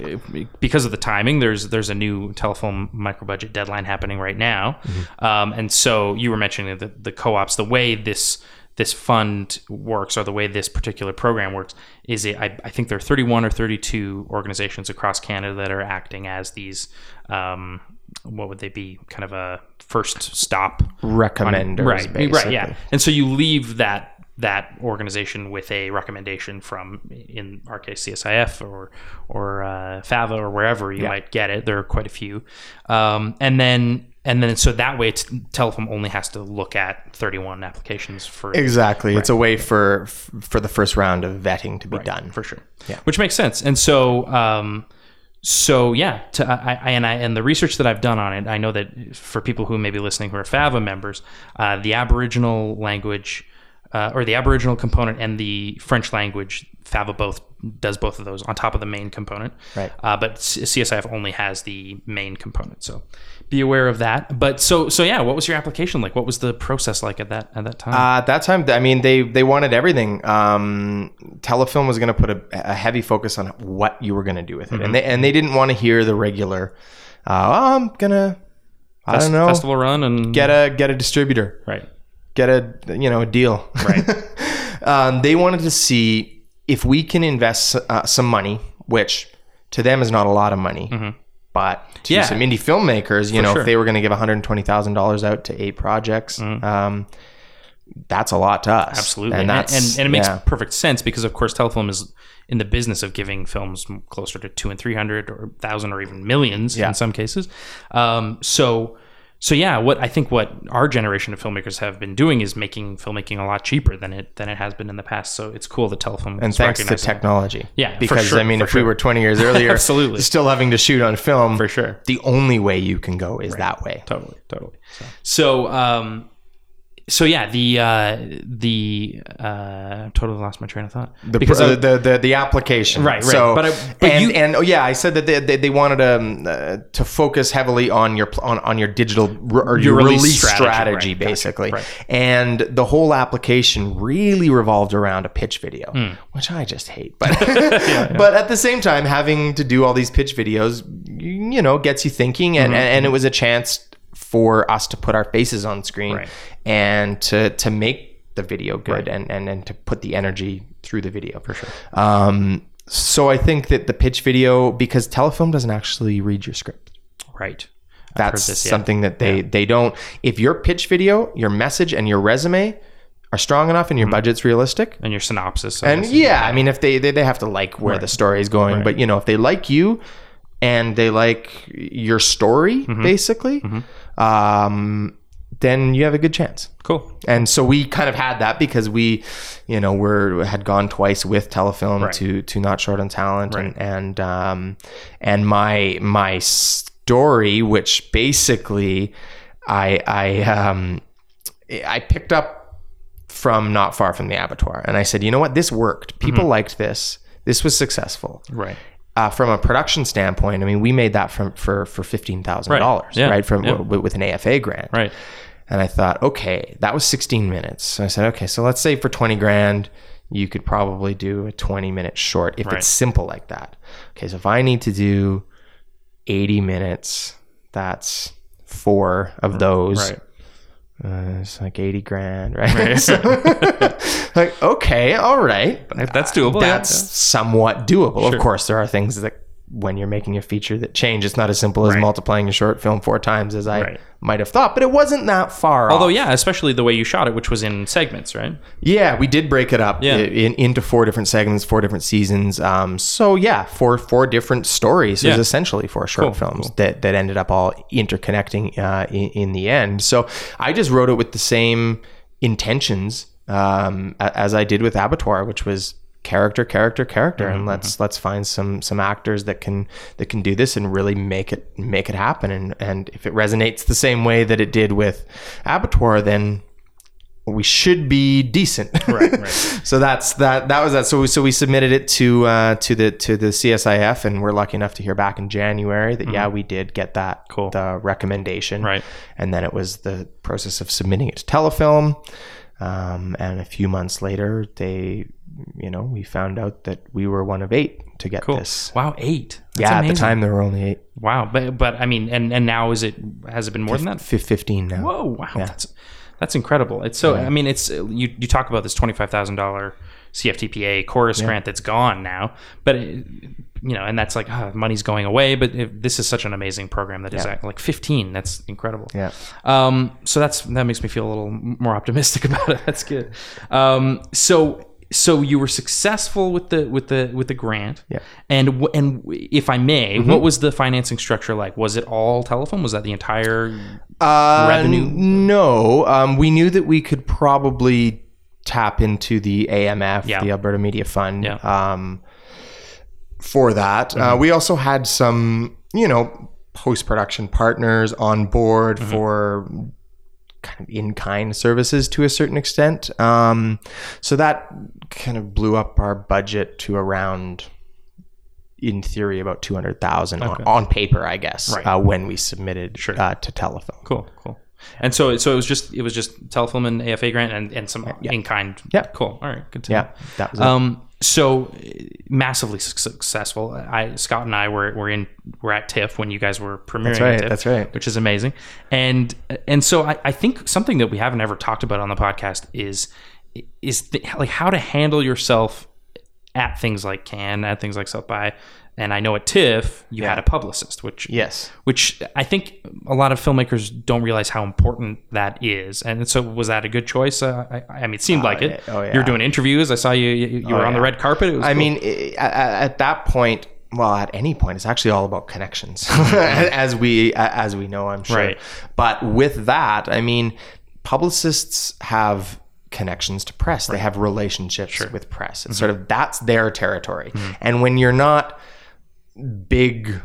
because of the timing, there's there's a new Telefilm micro budget deadline happening right now. Mm-hmm. Um, and so, you were mentioning the the co-ops. The way this this fund works, or the way this particular program works, is it, I, I think there are 31 or 32 organizations across Canada that are acting as these. Um, what would they be? Kind of a first stop Recommenders, right, basically. right, yeah. And so you leave that that organization with a recommendation from, in our case, CSIF or or uh, FAVA or wherever you might get it. There are quite a few, um, and then and then so that way, it's, Telefilm only has to look at 31 applications for Exactly. It's a way for for the first round of vetting to be done. for sure. Yeah, which makes sense. And so, um, so yeah, to, I, I and I and the research that I've done on it, I know that for people who may be listening who are FAVA members, uh, the Aboriginal language uh, or the Aboriginal component and the French language, FAVA both does both of those on top of the main component. Right. Uh, but CSIF only has the main component, so be aware of that. But so so yeah, what was your application like? What was the process like at that at that time? Uh, at that time, I mean, they they wanted everything. Um, Telefilm was going to put a, a heavy focus on what you were going to do with it, and they and they didn't want to hear the regular. Uh, oh, I'm gonna, I don't know, Festival run and get a get a distributor, right. get a you know a deal. Right. um, they wanted to see if we can invest uh, some money, which to them is not a lot of money, but to Mm-hmm. Yeah. some indie filmmakers, you know, sure. Mm-hmm. if they were going to give one hundred twenty thousand dollars out to eight projects, um, that's a lot to us. Absolutely, and and, and, and it makes yeah. perfect sense because, of course, Telefilm is in the business of giving films closer to two and three hundred or thousand or even millions Yeah. in some cases. Um, so, so yeah, what I think what our generation of filmmakers have been doing is making filmmaking a lot cheaper than it than it has been in the past. So it's cool that Telefilm and thanks to technology. Yeah, for because sure, I mean, if we were twenty years earlier, Absolutely. still having to shoot on film for sure. The only way you can go is that way. Totally, totally. So, um, so yeah, the uh, the uh, totally lost my train of thought the, because the, I- the, the the application Right, right. so But I- but and you- and oh yeah I said that they, they, they wanted um, uh, to focus heavily on your on, on your digital r- or your, Your release release, strategy, strategy, right, gotcha, basically right. and the whole application really revolved around a pitch video Hmm. which I just hate but but at the same time having to do all these pitch videos you, you know gets you thinking and, Mm-hmm. and it was a chance for us to put our faces on screen Right. and to to make the video good and, and and to put the energy through the video for sure. Um, so I think that the pitch video because telefilm doesn't actually read your script. right. That's this, yeah. something that they they don't. If your pitch video, your message, and your resume are strong enough and your budget's realistic, And your synopsis. I and guess. yeah, I mean, if they they, they have to like where the story is going, but you know, if they like you and they like your story, Mm-hmm. basically, um, then you have a good chance. cool. And so we kind of had that because we, you know, were had gone twice with telefilm Right. to to not short on talent and and um and my my story, which basically I I um I picked up from not far from the abattoir and I said, you know what, this worked. People liked this. This was successful. Right. Uh, from a production standpoint, I mean, we made that from for for fifteen thousand dollars, Yeah. right? From Yeah. w- with an AFA grant, Right. and I thought, okay, that was 16 minutes. So I said, okay, so let's say for 20 grand, you could probably do a 20 minute short if Right. it's simple like that. Okay, so if I need to do 80 minutes, that's four of those. Right. Uh, it's like 80 grand, right? So, like, okay, all right. That's doable. yeah, That's somewhat doable. Of course, there are things that when you're making a feature that change, it's not as simple as Right. multiplying a short film four times as I Right. might have thought, but it wasn't that far Although, off. yeah, especially the way you shot it, which was in segments, right? Yeah, we did break it up Yeah. in, into four different segments, four different seasons. Um, so yeah, four four different stories. Yeah. essentially four short Cool, films that that ended up all interconnecting uh, in, in the end. So I just wrote it with the same intentions um, as I did with Abattoir, which was character, character, character, Mm-hmm, and let's let's find some some actors that can that can do this and really make it make it happen. And and if it resonates the same way that it did with Abattoir, then we should be decent. Right, right. so that's that. That was that. So we, so we submitted it to uh, to the to the CSIF, and we're lucky enough to hear back in January that yeah, we did get that Mm-hmm. Cool. the recommendation. Right. And then it was the process of submitting it to Telefilm. Um, and a few months later, they, you know, we found out that we were one of eight to get Cool. this. Wow, eight. That's yeah, at the time there were only eight, Wow, but but I mean, and and now is it has it been more than that? fif- fifteen now. Whoa, wow, that's that's incredible. It's so. I mean, it's you you talk about this twenty five thousand dollar CFTPA Corus grant that's gone now, but it, you know, and that's like ah, money's going away. But if, this is such an amazing program that is Yeah. at, like fifteen. That's incredible. Yeah. Um, so that's that makes me feel a little more optimistic about it. That's good. Um, so so you were successful with the with the with the grant. Yeah. And w- and if I may, what was the financing structure like? Was it all Telefilm? Was that the entire? Uh, Revenue? n- No, um, we knew that we could probably tap into the AMF, Yeah. the Alberta Media Fund, Yeah. um, for that. Uh, Mm-hmm. we also had some, you know, post production partners on board Mm-hmm. for kind of in kind services to a certain extent. Um, so that kind of blew up our budget to around. In theory, about two hundred thousand on, on paper, I guess, Right. uh, when we submitted uh, to Telefilm. Cool, cool. And so, so it was just it was just telefilm and AFA grant and, and some in kind. Yeah. cool. All right, good to Yeah, know. that was it. Um, so uh, massively successful. I Scott and I were, were in were at TIFF when you guys were premiering. That's right, TIFF, that's right. Which is amazing. And and so I, I think something that we haven't ever talked about on the podcast is is the, like how to handle yourself at things like Cannes, at things like South by. And I know at TIFF you had a publicist, which Yes. which I think a lot of filmmakers don't realize how important that is. And so, was that a good choice? Uh, I, I mean, it seemed like uh, it. Oh, yeah. You're doing interviews. I saw you. You, you oh, were on the red carpet. It was I cool. mean, i- at, at that point, well, at any point, it's actually all about connections, mm-hmm. as we as we know, I'm sure. Right. But with that, I mean, publicists have connections to press. They have relationships with press. It's mm-hmm. sort of that's their territory. Mm-hmm. And when you're not big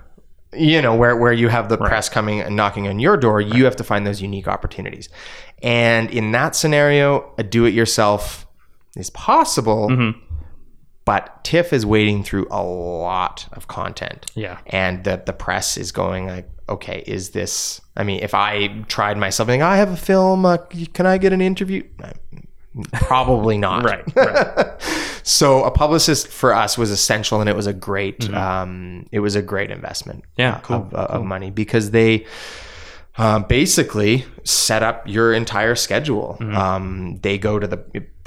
you know where where you have the press coming and knocking on your door you have to find those unique opportunities and in that scenario a do it yourself is possible Mm-hmm. but tiff is wading through a lot of content Yeah. and the the press is going like okay is this i mean if i tried myself like i have a film uh, can i get an interview probably not Right. right. so a publicist for us was essential and it was a great um, it was a great investment Mm-hmm. Yeah, uh, cool, of, uh, of money because they uh, basically set up your entire schedule Mm-hmm. um, they go to the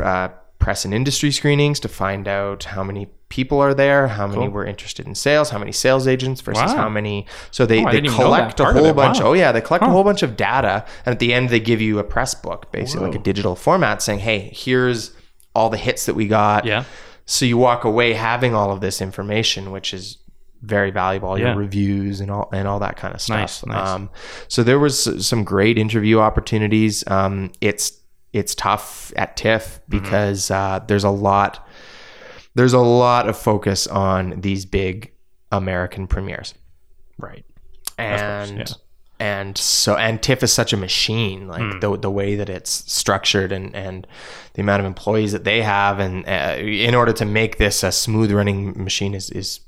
uh, press and industry screenings to find out how many people are there how many were interested in sales how many sales agents versus Wow. how many so they, Oh, they know that collect a whole bunch Wow. oh yeah they collect a whole bunch of data and at the end they give you a press book basically like a digital format saying hey here's all the hits that we got Yeah. so you walk away having all of this information, which is very valuable, all Yeah. your reviews and all and all that kind of stuff. Nice, nice. Um, so there was some great interview opportunities. Um, it's it's tough at TIFF Mm-hmm. because uh, there's a lot there's a lot of focus on these big American premieres Right. and yeah. and so and TIFF is such a machine like Hmm. the the way that it's structured and and the amount of employees that they have and uh, in order to make this a smooth running machine is is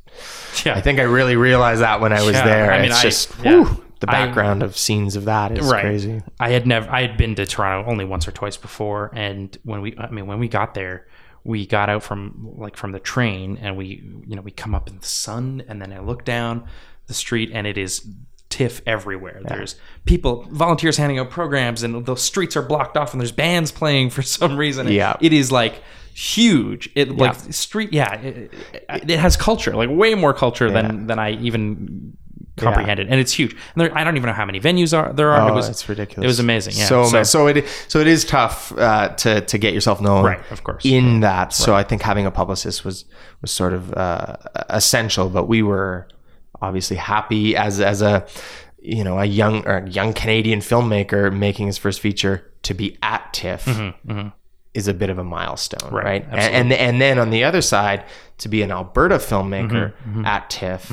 Yeah. I think I really realized that when I was Yeah, there I mean, it's I- just yeah. whew, the I- background of scenes of that is right. crazy I had never I had been to Toronto only once or twice before and when we I mean when we got there we got out from like from the train and we you know we come up in the sun and then I look down the street and it is tiff everywhere. There's people volunteers handing out programs and the streets are blocked off and there's bands playing for some reason. Yeah. it is like huge. It like street yeah it, it, it has culture like way more culture than than I even comprehended and it's huge. And there, I don't even know how many venues are there are oh it was it's ridiculous. it was amazing. Yeah. so so, so, it so it is tough uh, to to get yourself known Right, of course. in that. So I think having a publicist was was sort of uh, essential but we were obviously happy as as a you know a young or a young Canadian filmmaker making his first feature to be at TIFF is a bit of a milestone, Mm-hmm, Right, right? And, and and then on the other side, to be an Alberta filmmaker Mm-hmm, at TIFF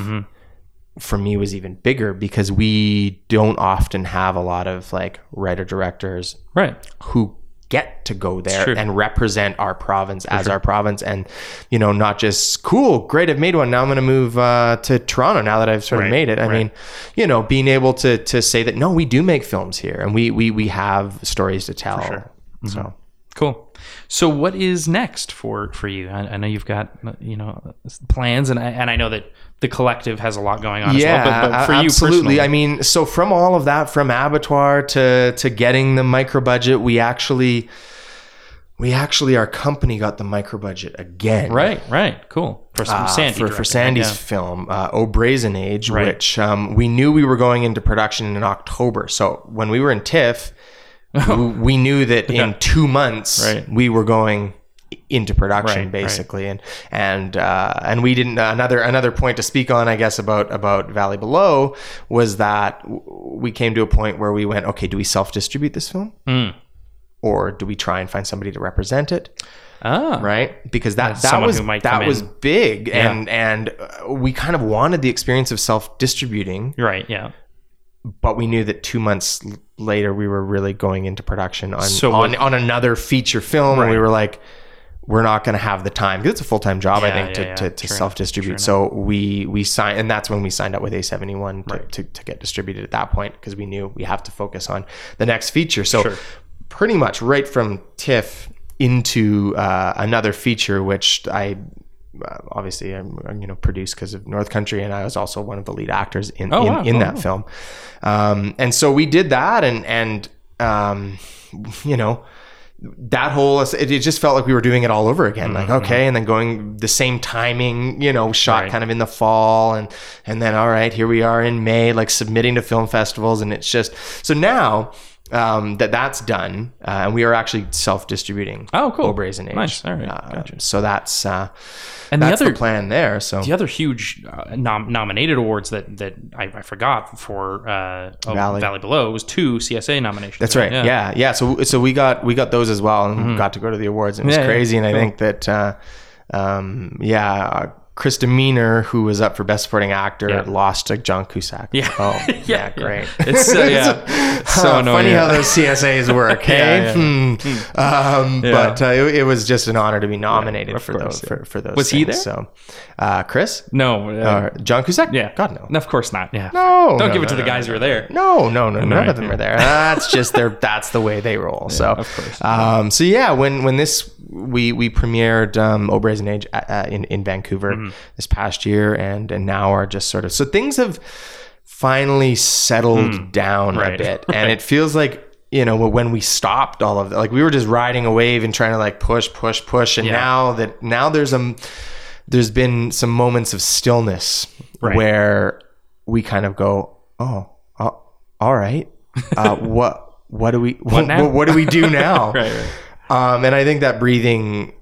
for me was even bigger because we don't often have a lot of like writer directors right. who get to go there and represent our province as our province and you know not just cool great i've made one now i'm going to move uh, to toronto now that i've sort of Right, made it i right. mean you know being able to to say that no we do make films here and we we, we have stories to tell sure. Mm-hmm. so Cool. So, what is next for for you? I, I know you've got you know plans, and I, and I know that the collective has a lot going on yeah, as well. But, but for a- you absolutely. personally, I mean, so from all of that, from abattoir to to getting the micro budget, we actually we actually our company got the micro budget again. right, right, cool. For some uh, Sandy for, for Sandy's yeah. film, uh, O Brazen Age, Right. which um, we knew we were going into production in October. So when we were in TIFF, we, we knew that in two months Right. we were going into production, Right, right. basically, and and uh, and we didn't. another another point to speak on, I guess, about about Valley Below was that we came to a point where we went, okay, do we self distribute this film, Mm. or do we try and find somebody to represent it? Ah, right because that that was that was in. big and and uh, we kind of wanted the experience of self distributing right, yeah. but we knew that 2 months later we were really going into production on So on, on another feature film and we were like we're not going to have the time because it's a full-time job i think yeah, to, yeah. to, to self-distribute so we we signed and that's when we signed up with a71 to, to, to get distributed at that point because we knew we have to focus on the next feature so Sure. pretty much right from tiff into uh, another feature which i uh, obviously I'm, I'm, you know produced because of North Country, and I was also one of the lead actors in Oh, in, wow. in Oh, that wow. film. Um, and so we did that, and and um, you know that whole it, it just felt like we were doing it all over again. Like okay, and then going the same timing, you know, shot Mm-hmm. Right. kind of in the fall, and and then all right, here we are in May, like submitting to film festivals, and it's just so now. Um, that that's done, uh, and we are actually self-distributing. Oh, cool. O Brazen Age. Nice. All right. Uh, Gotcha. So that's uh, And the other the plan there. So the other huge uh, nom- nominated awards that that I, I forgot for uh, oh, Valley. Valley. Below was two CSA nominations. That's right. Yeah. yeah, So so we got we got those as well, and got to go to the awards. and It was Mm-hmm. Yeah, yeah. crazy, and I think that uh, um, yeah, Kris Demeanor, who was up for Best Supporting Actor, Yeah. lost to John Cusack. Yeah. Oh, Yeah, yeah, yeah. great. It's uh, yeah, so Huh, annoying. Funny how those CSAs work, hey? Yeah, Hmm. Um, Yeah. But uh, it, it was just an honor to be nominated for course, those yeah. for, for those. Was he there? So, uh, Chris, no, uh, uh, John Cusack, yeah, God no. of course not. Yeah, No, don't no, give it no, to the no, guys who were there. No, no, no, none of them yeah. are there. That's just their. That's the way they roll. so, of course. Um, so yeah, when when this we we premiered um, Brazen Age uh, uh, in in Vancouver Mm-hmm. This past year, and and now are just sort of so things have finally settled down a Hmm. Right, bit, and it feels like. You know, when we stopped all of that, like we were just riding a wave and trying to like push, push, push, and Yeah. now that now there's a there's been some moments of stillness Right. where we kind of go, oh, oh all right, uh, what what do we what, now? what, do we do now? Right, right. Um, and I think that breathing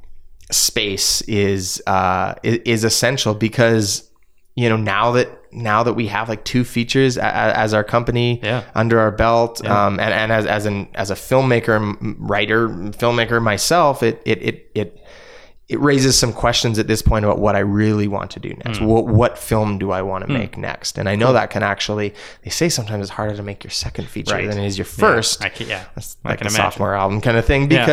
space is uh, is essential because you know now that now that we have like two features as our company Yeah. under our belt, um, and, and as as an as a filmmaker, writer, filmmaker myself, it it it it it raises some questions at this point about what I really want to do next. Hmm. What what film do I want to make next? And I know that can actually they say sometimes it's harder to make your second feature Right. than it is your first I can, yeah, that's I like a imagine. sophomore album kind of thing Yeah.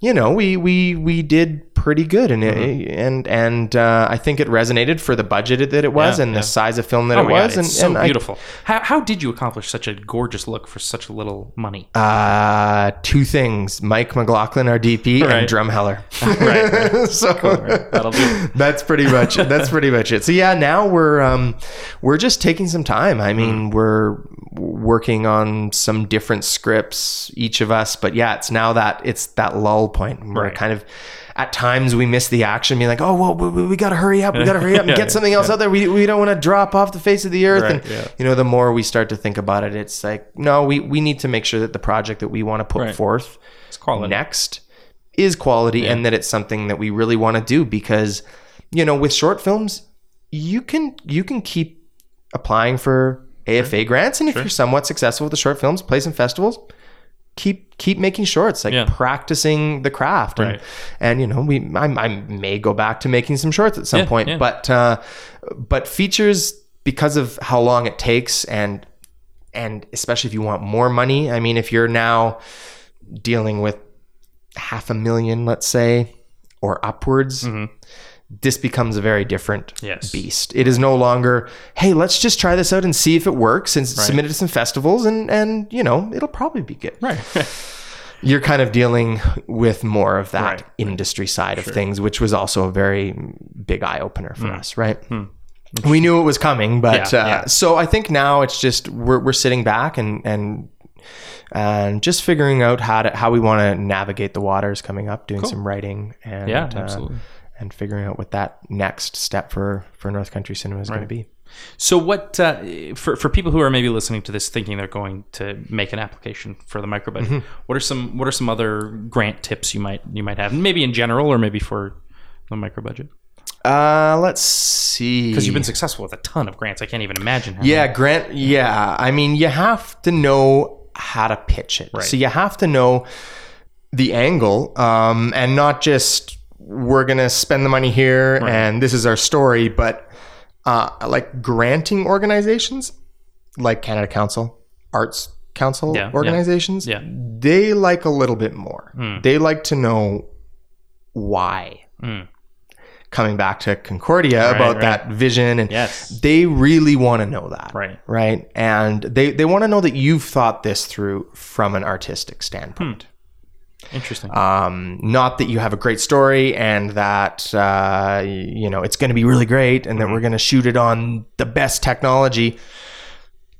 You know we we we did pretty good and Mm-hmm. it, and and uh, I think it resonated for the budget that it was Yeah, and yeah. the size of film that Oh it my God, was and, so and I- beautiful. how, how did you accomplish such a gorgeous look for such a little money? uh, two things: Mike McLaughlin, our DP, Right. and Drumheller. right, so That'll do. that's pretty much that's pretty much it. So yeah, now we're um, we're just taking some time. I Mm. mean, we're working on some different scripts, each of us. But yeah, it's now that it's that lull point. We're Right. kind of at times we miss the action, being like, oh well, we, we got to hurry up, we got to hurry up and Yeah, get something else out there. We, we don't want to drop off the face of the earth. Right, and yeah. you know, the more we start to think about it, it's like no, we we need to make sure that the project that we want to put Right. forth next is quality and that it's something that we really want to do because you know with short films you can you can keep applying for AFA grants and if you're somewhat successful with the short films play some festivals keep keep making shorts like Yeah. practicing the craft and, Right. and you know we I, I may go back to making some shorts at some Yeah, point yeah. but uh but features because of how long it takes and and especially if you want more money i mean if you're now dealing with half a million let's say or upwards this becomes a very different. Yes. beast it is no longer hey let's just try this out and see if it works and submit it to some festivals and and you know it'll probably be good Right. you're kind of dealing with more of that Right, right. industry side of things, which was also a very big eye opener for us, right? Hmm. We knew it was coming, but Yeah, uh, yeah. so I think now it's just we're, we're sitting back and and and just figuring out how to how we want to navigate the waters coming up, doing some writing and Yeah, uh, absolutely. And figuring out what that next step for for North Country Cinema is going to be. So, what uh, for for people who are maybe listening to this, thinking they're going to make an application for the micro budget? Mm-hmm. What are some What are some other grant tips you might you might have? Maybe in general, or maybe for the micro budget, Uh, let's see. because you've been successful with a ton of grants. I can't even imagine. How Yeah, Grant. Yeah, I mean, you have to know how to pitch it. Right. So you have to know the angle, um, and not just we're gonna spend the money here and this is our story, but uh, like granting organizations, like Canada Council, Arts Council Yeah, organizations, yeah. they like a little bit more. Hmm. They like to know why. Mm. Coming back to Concordia Right, about right. that vision and Yes. they really want to know that Right. right and they they want to know that you've thought this through from an artistic standpoint Interesting. um not that you have a great story and that uh you know it's going to be really great and that we're going to shoot it on the best technology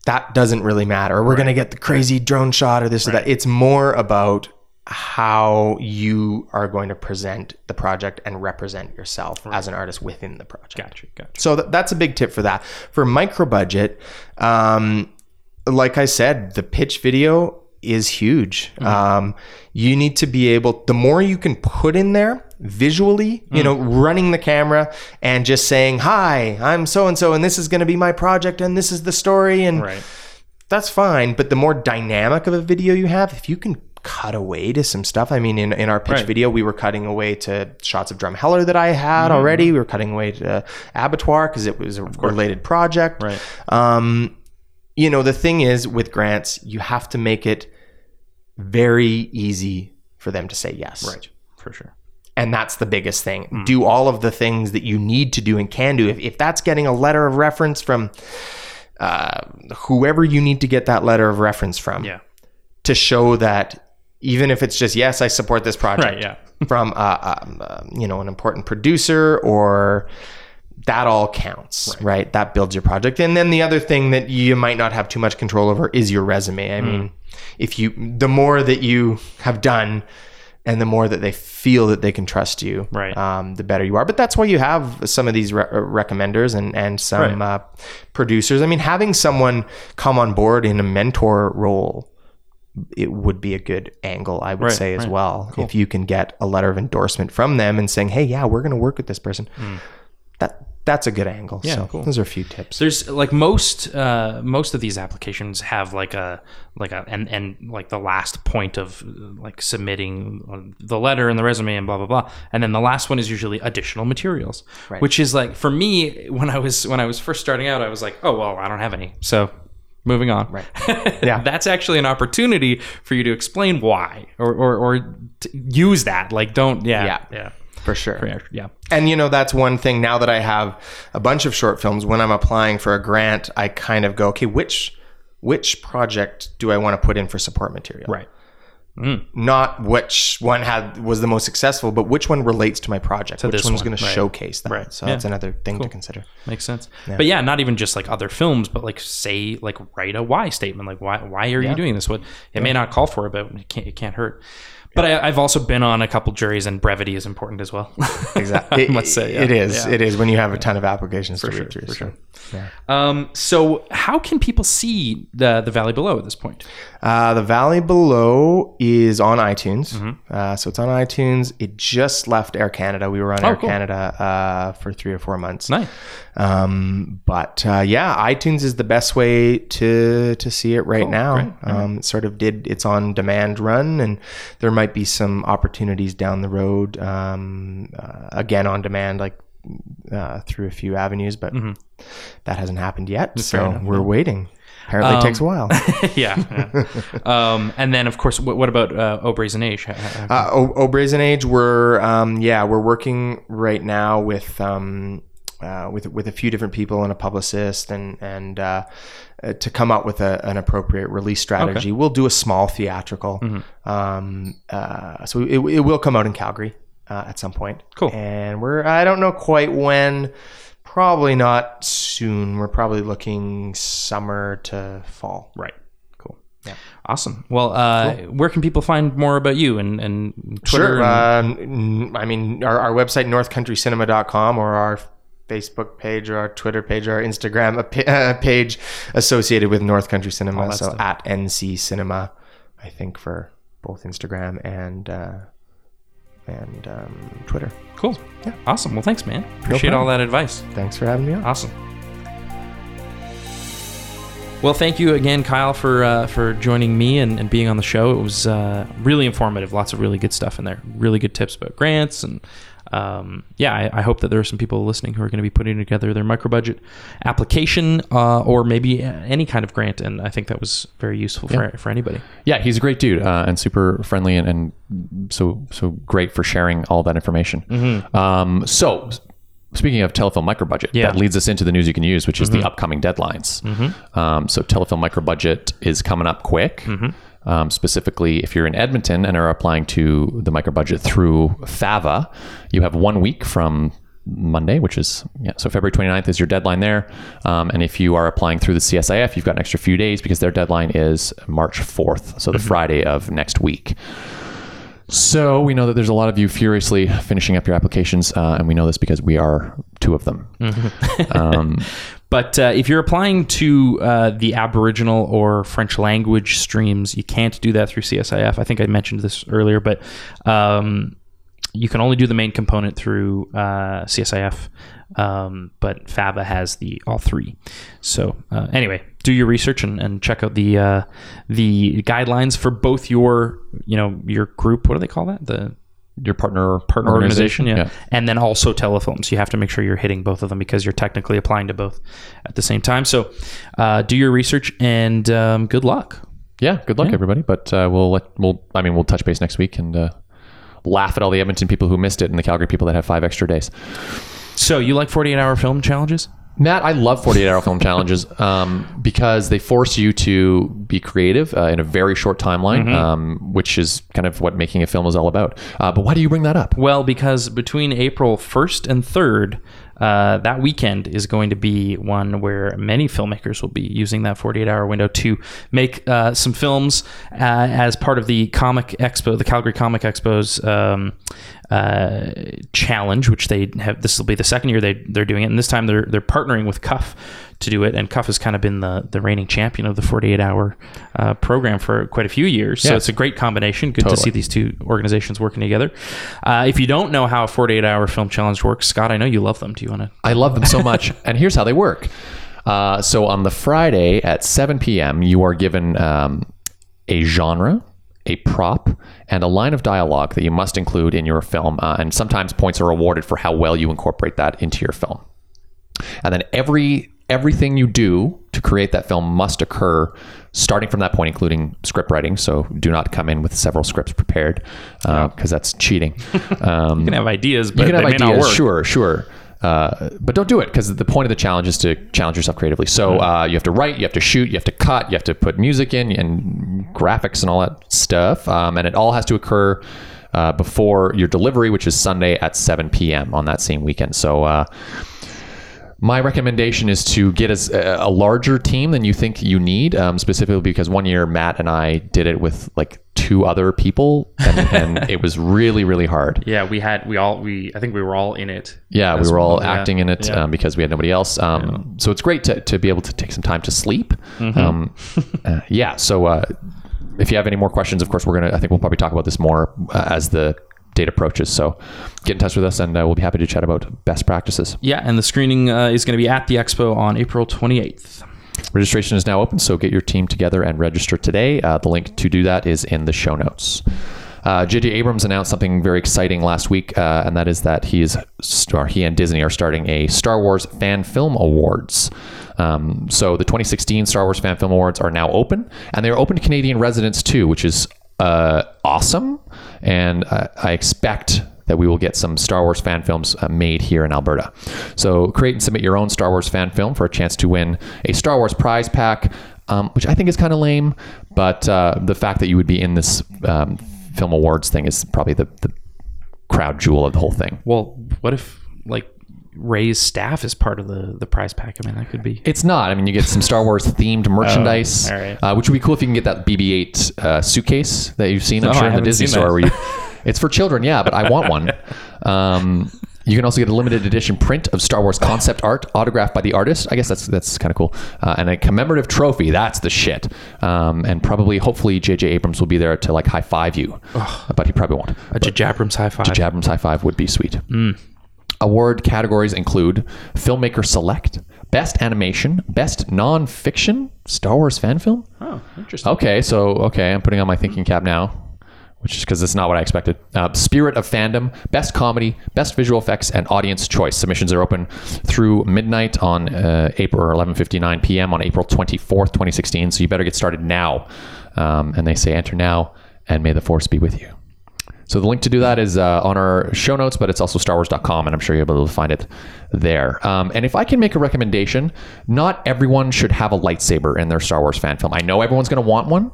that doesn't really matter we're going to get the crazy drone shot or this or that it's more about how you are going to present the project and represent yourself as an artist within the project gotcha. Gotcha. so th- that's a big tip for that. For micro budget, um, like I said, the pitch video is huge. Um, you need to be able, the more you can put in there visually, you know, running the camera and just saying, hi, I'm so and so, and this is going to be my project, and this is the story. And Right. that's fine. But the more dynamic of a video you have, if you can cut away to some stuff. I mean, in, in our pitch Right. video, we were cutting away to shots of Drumheller that I had already. We were cutting away to Abattoir because it was a related project. Right. Um, you know, the thing is with grants, you have to make it very easy for them to say yes. Right. For sure. And that's the biggest thing. Hmm. Do all of the things that you need to do and can do. If, if that's getting a letter of reference from uh, whoever you need to get that letter of reference from Yeah. to show that even if it's just, yes, I support this project Right. Yeah. from, uh, um, uh, you know, an important producer or that all counts, right. That builds your project. And then the other thing that you might not have too much control over is your resume. I mean, if you, the more that you have done and the more that they feel that they can trust you, Right. um, the better you are. But that's why you have some of these re- uh, recommenders and, and some Right. uh, producers. I mean, having someone come on board in a mentor role it would be a good angle, I would Right, say as right. well. If you can get a letter of endorsement from them and saying, "Hey, yeah, we're going to work with this person," that that's a good angle. Yeah, so cool. those are a few tips. There's like most uh, most of these applications have like a like a and and like the last point of like submitting uh, the letter and the resume and blah blah blah, and then the last one is usually additional materials, Right. which is like for me when I was when I was first starting out, I was like, oh well, I don't have any, so moving on. Right. Yeah. that's actually an opportunity for you to explain why or or, or to use that. Like, don't yeah Yeah. yeah For sure. yeah yeah And you know, that's one thing now that I have a bunch of short films, when I'm applying for a grant, I kind of go, okay, which which project do I want to put in for support material? right mm. Not which one had was the most successful, but which one relates to my project. which this one's one, going to right. showcase that. Right. So Yeah. that's another thing to consider. Makes sense. But yeah, not even just like other films, but like say like write a why statement. Like why why are you doing this? What it may not call for it, but it can't it can't hurt. But I, I've also been on a couple juries, and brevity is important as well. Exactly. I must say, yeah. it is. Yeah. It is when you have a ton of applications to sure, read through. for so. sure. Um, so how can people see the the Valley Below at this point? Uh, the Valley Below is on iTunes. Mm-hmm. Uh, so it's on iTunes. It just left Air Canada. We were on Air Oh, cool. Canada uh, for three or four months. Nice. Um, but uh, yeah, iTunes is the best way to to see it right now. great. Um, it sort of did its on demand run, and there might be some opportunities down the road. Um, uh, again, on demand, like uh, through a few avenues, but that hasn't happened yet. so Mm-hmm. enough, we're waiting. Apparently, it takes a while. yeah. yeah. um, and then of course, what, what about uh, O Brazen Age? Uh, o- Brazen Age, we're um, yeah, we're working right now with um, uh, with with a few different people and a publicist and and uh, uh, to come up with a, an appropriate release strategy. We'll do a small theatrical. Um, uh, so it, it will come out in Calgary uh, at some point. Cool. And we're I don't know quite when. Probably not soon. We're probably looking summer to fall. Right. Cool. Yeah. Awesome. Well, uh, where can people find more about you and, and Twitter? Sure. and- Um, I mean, our, our website, northcountrycinema.com, or our Facebook page, or our Twitter page, or our Instagram a pa- uh, page associated with North Country Cinema. So stuff. at NC Cinema, I think, for both Instagram and uh, and um, Twitter. cool. Yeah. Awesome. Well, thanks, man. Appreciate all that advice. Thanks for having me on. Awesome. Well, thank you again, Kyle, for uh, for joining me and, and being on the show. It was uh, really informative. Lots of really good stuff in there. Really good tips about grants and um, yeah, I, I hope that there are some people listening who are going to be putting together their micro budget application uh, or maybe any kind of grant. And I think that was very useful for, for anybody. Yeah, he's a great dude uh, and super friendly and, and so so great for sharing all that information. Um, so. Speaking of telefilm micro budget, Yeah. that leads us into the news you can use, which is the upcoming deadlines. Um, so telefilm micro budget is coming up quick. Um, specifically, if you're in Edmonton and are applying to the micro budget through FAVA, you have one week from Monday, which is yeah. So February 29th is your deadline there. Um, and if you are applying through the CSIF, you've got an extra few days because their deadline is March 4th, so the Friday of next week. So we know that there's a lot of you furiously finishing up your applications, uh, and we know this because we are two of them. um, But uh, if you're applying to uh, the Aboriginal or French language streams, you can't do that through CSIF. I think I mentioned this earlier, but um, you can only do the main component through uh, CSIF. Um, but FAVA has the all three. So uh, anyway, do your research and, and check out the uh, the guidelines for both your you know your group. What do they call that? The Your partner partner organization, yeah. and then also Telefilm's. You have to make sure you're hitting both of them because you're technically applying to both at the same time. So, uh, do your research and um, good luck. Yeah, good luck, everybody. But uh, we'll let we'll I mean we'll touch base next week and uh, laugh at all the Edmonton people who missed it and the Calgary people that have five extra days. So, you like 48 hour film challenges? Matt, I love 48 hour film challenges um, because they force you to be creative uh, in a very short timeline, um, which is kind of what making a film is all about. Uh, but why do you bring that up? Well, because between April 1st and 3rd, uh, that weekend is going to be one where many filmmakers will be using that 48 hour window to make uh, some films uh, as part of the Comic Expo, the Calgary Comic Expo's um, uh, challenge, which they have. This will be the second year they, they're doing it. And this time they're, they're partnering with Cuff to do it. And Cuff has kind of been the, the reigning champion of the 48 hour uh, program for quite a few years. So it's a great combination. Good to see these two organizations working together. Uh, if you don't know how a 48 hour film challenge works, Scott, I know you love them. Do you want to? I love them so much. and here's how they work. Uh, so on the Friday at 7 p.m., you are given um, a genre, a prop, and a line of dialogue that you must include in your film. Uh, and sometimes points are awarded for how well you incorporate that into your film. And then every everything you do to create that film must occur starting from that point, including script writing. So do not come in with several scripts prepared because that's cheating. Um, You can have ideas, but you can have ideas, sure, sure. Uh, but don't do it because the point of the challenge is to challenge yourself creatively. So uh, you have to write, you have to shoot, you have to cut, you have to put music in and graphics and all that stuff, um, and it all has to occur uh, before your delivery, which is Sunday at 7 p.m. on that same weekend. So. My recommendation is to get as a, a larger team than you think you need, um, specifically because one year Matt and I did it with like two other people, and, and it was really, really hard. Yeah, we had we all we I think we were all in it. Yeah, we were all well, yeah. acting in it Yeah. um, because we had nobody else. Um, So it's great to, to be able to take some time to sleep. Mm-hmm. Um, uh, yeah. So uh, if you have any more questions, of course, we're gonna. I think we'll probably talk about this more uh, as the date approaches. So get in touch with us, and uh, we'll be happy to chat about best practices. Yeah, and the screening uh, is going to be at the expo on April 28th. Registration is now open, so get your team together and register today. Uh, the link to do that is in the show notes. Uh, J.J. Abrams announced something very exciting last week, uh, and that is that he is, or he and Disney are starting a Star Wars Fan Film Awards. Um, so the 2016 Star Wars Fan Film Awards are now open, and they are open to Canadian residents too, which is uh, awesome. And I, I expect that we will get some Star Wars fan films uh, made here in Alberta. So create and submit your own Star Wars fan film for a chance to win a Star Wars prize pack, um, which I think is kind of lame. But uh, the fact that you would be in this um, film awards thing is probably the, the crowd jewel of the whole thing. Well, what if like Rey's staff is part of the the prize pack? I mean, that could be. It's not. I mean, you get some Star Wars themed merchandise, all right. uh, which would be cool if you can get that BB-8 uh, suitcase that you've seen, I'm Oh, sure, in the Disney store. Where you, it's for children, yeah, but I want one. Um, you can also get a limited edition print of Star Wars concept art autographed by the artist. I guess that's that's kind of cool. Uh, and a commemorative trophy. That's the shit. Um, and probably, hopefully, J.J. Abrams will be there to like high five you, but he probably won't. A J.J. Abrams high five. J.J. Abrams high five would be sweet. Mm. Award categories include Filmmaker Select, Best Animation, Best Non-Fiction Star Wars Fan Film. oh, interesting. Okay, so okay, I'm putting on my thinking cap now, which is because it's not what I expected. Uh, Spirit of Fandom, Best Comedy, Best Visual Effects, and Audience Choice. Submissions are open through midnight on uh, April or 11:59 p.m. on April 24th, 2016. So you better get started now. Um, and they say enter now, and may the force be with you. So the link to do that is uh, on our show notes, but it's also starwars.com, and I'm sure you'll be able to find it there. Um, and if I can make a recommendation, not everyone should have a lightsaber in their Star Wars fan film. I know everyone's going to want one,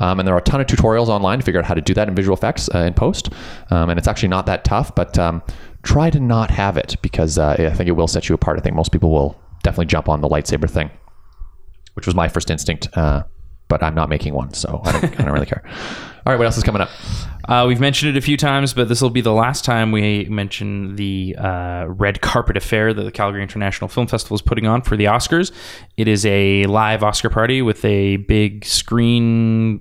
um, and there are a ton of tutorials online to figure out how to do that in visual effects uh, in post. Um, and it's actually not that tough, but um, try to not have it because uh, I think it will set you apart. I think most people will definitely jump on the lightsaber thing, which was my first instinct. Uh, but I'm not making one, so I don't, I don't really care. All right, what else is coming up? Uh, we've mentioned it a few times, but this will be the last time we mention the uh, red carpet affair that the Calgary International Film Festival is putting on for the Oscars. It is a live Oscar party with a big screen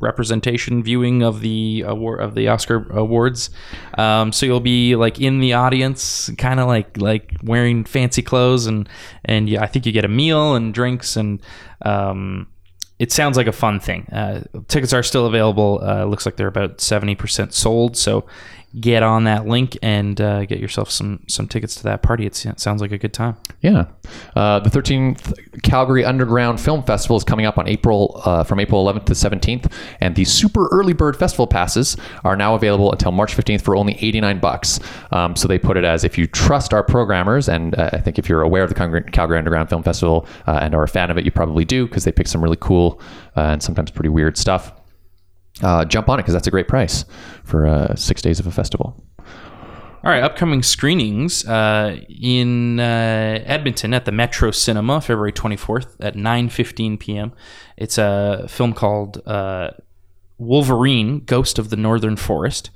representation viewing of the award of the Oscar awards. Um, so you'll be like in the audience, kind of like like wearing fancy clothes, and and yeah, I think you get a meal and drinks, and um, it sounds like a fun thing. Uh, tickets are still available. Uh, looks like they're about seventy percent sold. So get on that link and uh, get yourself some some tickets to that party. It's, it sounds like a good time. Yeah. Uh, the 13th Calgary Underground Film Festival is coming up on April uh, from April 11th to 17th, and the Super Early Bird Festival passes are now available until March 15th for only 89 bucks. Um, so they put it as if you trust our programmers, and uh, I think if you're aware of the Calgary, Underground Film Festival uh, and are a fan of it, you probably do because they pick some really cool uh, and sometimes pretty weird stuff. Uh, jump on it because that's a great price for uh, six days of a festival. All right, upcoming screenings uh, in uh, Edmonton at the Metro Cinema, February 24th at 9:15 p.m. It's a film called uh, Wolverine: Ghost of the Northern Forest.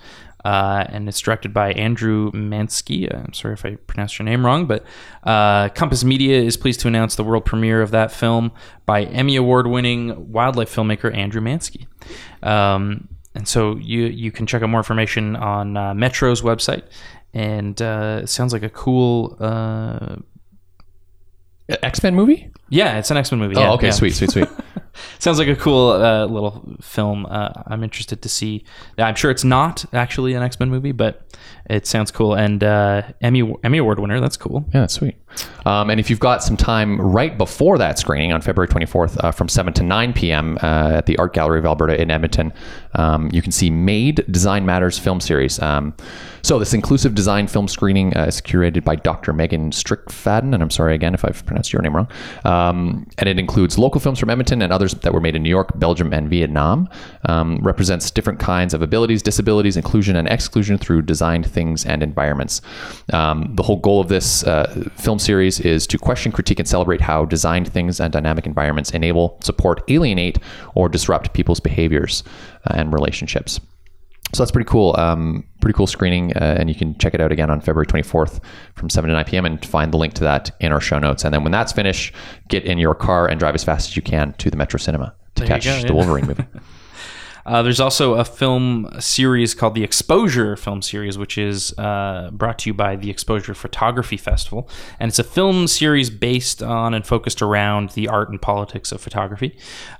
Uh, and it's directed by Andrew Mansky. I'm sorry if I pronounced your name wrong, but uh, Compass Media is pleased to announce the world premiere of that film by Emmy Award-winning wildlife filmmaker Andrew Mansky. Um, and so you you can check out more information on uh, Metro's website. And uh, it sounds like a cool. Uh, X Men movie? yeah, it's an X Men movie. Oh, yeah, okay, yeah. sweet, sweet, sweet. Sounds like a cool uh, little film. Uh, I'm interested to see. I'm sure it's not actually an X Men movie, but it sounds cool. And uh, Emmy Emmy Award winner. That's cool. Yeah, that's sweet. Um, and if you've got some time right before that screening on February 24th uh, from 7 to 9 p.m. Uh, at the Art Gallery of Alberta in Edmonton, um, you can see Made Design Matters film series. Um, so this inclusive design film screening uh, is curated by Dr. Megan Strickfaden, and I'm sorry again if I've pronounced your name wrong. Um, and it includes local films from Edmonton and others that were made in New York, Belgium, and Vietnam. Um, represents different kinds of abilities, disabilities, inclusion, and exclusion through designed things and environments. Um, the whole goal of this uh, film series is to question, critique, and celebrate how designed things and dynamic environments enable, support, alienate, or disrupt people's behaviors uh, and relationships. So that's pretty cool. Um, pretty cool screening, uh, and you can check it out again on February 24th from 7 to 9 p.m. and find the link to that in our show notes. And then when that's finished, get in your car and drive as fast as you can to the Metro Cinema to There catch go, the yeah. Wolverine movie. Uh, there's also a film series called the Exposure Film Series, which is uh, brought to you by the Exposure Photography Festival. And it's a film series based on and focused around the art and politics of photography.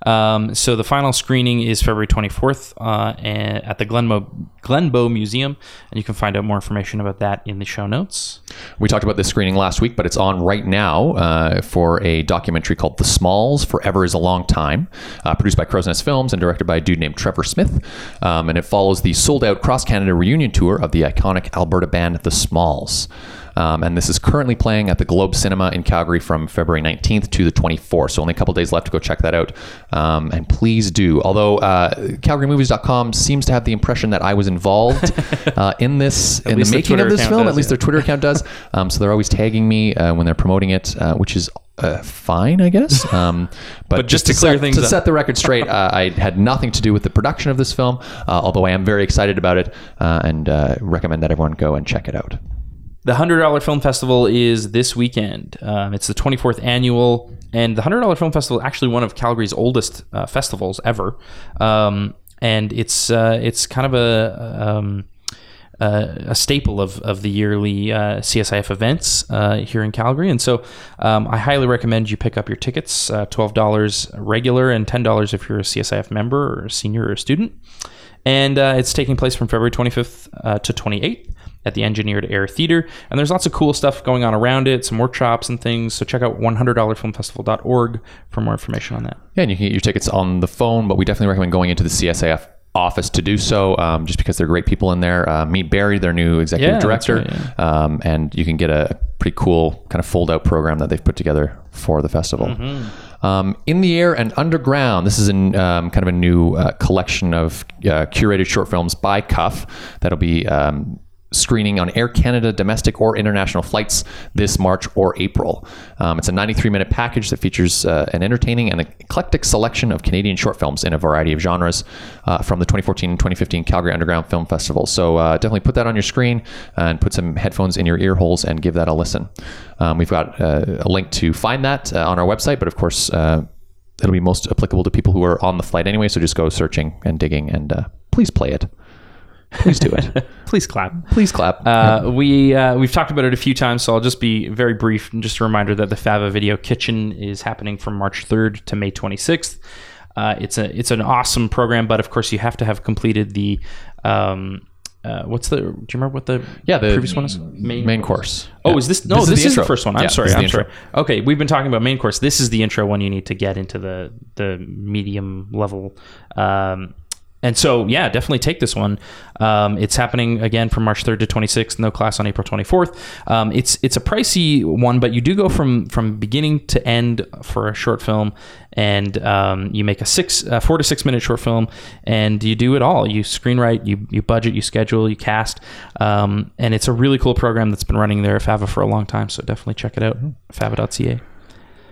Um, so the final screening is February 24th uh, at the Glenbow, Glenbow Museum. And you can find out more information about that in the show notes. We talked about this screening last week, but it's on right now uh, for a documentary called The Smalls Forever is a Long Time, uh, produced by Crow's Nest Films and directed by a dude named Trevor Smith. Um, and it follows the sold out cross Canada reunion tour of the iconic Alberta band The Smalls. Um, and this is currently playing at the Globe Cinema in Calgary from February 19th to the 24th. So only a couple days left to go check that out. Um, and please do. Although uh, CalgaryMovies.com seems to have the impression that I was involved uh, in this, in the making of this film. does, at least yeah. their Twitter account does. Um, so they're always tagging me uh, when they're promoting it, uh, which is uh, fine, I guess. Um, but, But just to clear set, things to up. set the record straight, uh, I had nothing to do with the production of this film, uh, although I am very excited about it uh, and uh, recommend that everyone go and check it out. The Hundred Dollar Film Festival is this weekend. Um, it's the 24th annual, and the Hundred Dollar Film Festival is actually one of Calgary's oldest uh, festivals ever. Um, and it's uh, it's kind of a um, uh, a staple of, of the yearly uh, CSIF events uh, here in Calgary. And so um, I highly recommend you pick up your tickets uh, $12 regular and $10 if you're a CSIF member or a senior or a student. And uh, it's taking place from February 25th uh, to 28th at the Engineered Air Theater. And there's lots of cool stuff going on around it, some workshops and things. So check out $100filmfestival.org for more information on that. Yeah, and you can get your tickets on the phone, but we definitely recommend going into the CSIF office to do so, um, just because they're great people in there. Uh, meet Barry, their new executive Yeah, director, right, um, and you can get a pretty cool kind of fold-out program that they've put together for the festival. Mm-hmm. Um, in the air and underground. This is in um, kind of a new uh, collection of uh, curated short films by CUFF that'll be. Screening on Air Canada domestic or international flights this March or April. Um, it's a 93 minute package that features uh, an entertaining and eclectic selection of Canadian short films in a variety of genres uh, from the 2014 and 2015 Calgary Underground Film Festival. So uh, definitely put that on your screen and put some headphones in your ear holes and give that a listen. Um, we've got uh, a link to find that uh, on our website, but of course, uh, it'll be most applicable to people who are on the flight anyway. So just go searching and digging, and please play it. Please do it. Please clap. please clap. Uh, we uh, we've talked about it a few times, so I'll just be very brief. And just a reminder that the Fava Video Kitchen is happening from March 3rd to May 26th. Uh, it's a it's an awesome program, but of course you have to have completed the um, uh, what's the? Do you remember what the yeah, the previous one is? main, main course. Oh, Yeah. is this no? This This, is the is, the first one. I'm Yeah, sorry. this is the I'm sorry. Okay, we've been talking about main course. This is the intro one you need to get into the the medium level. Um, and so, yeah, definitely take this one. Um, it's happening again from March 3rd to 26th. No class on April 24th. Um, it's it's a pricey one, but you do go from from beginning to end for a short film, and um, you make a six uh, four to six minute short film, and you do it all. You screenwrite, you you budget, you schedule, you cast, um, and it's a really cool program that's been running there at Fava for a long time. So definitely check it out, fava.ca.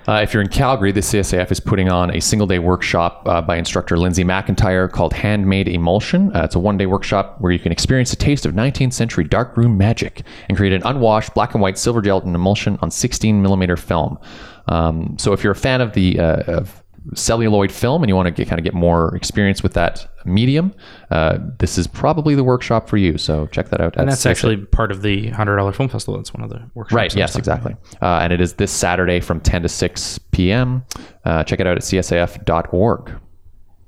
Uh, if you're in Calgary, the CSIF is putting on a single day workshop uh, by instructor Lindsay McIntyre called Handmade Emulsion. Uh, it's a one day workshop where you can experience a taste of 19th century darkroom magic and create an unwashed black and white silver gelatin emulsion on 16 millimeter film. Um, so if you're a fan of the uh, of celluloid film and you want to get, kind of get more experience with that medium, uh, this is probably the workshop for you. So check that out. And that's actually part of the hundred dollar film festival. That's one of the workshops. Right. Yes. Exactly. Uh, and it is this Saturday from 10 to 6 p.m. Uh, check it out at csif.org.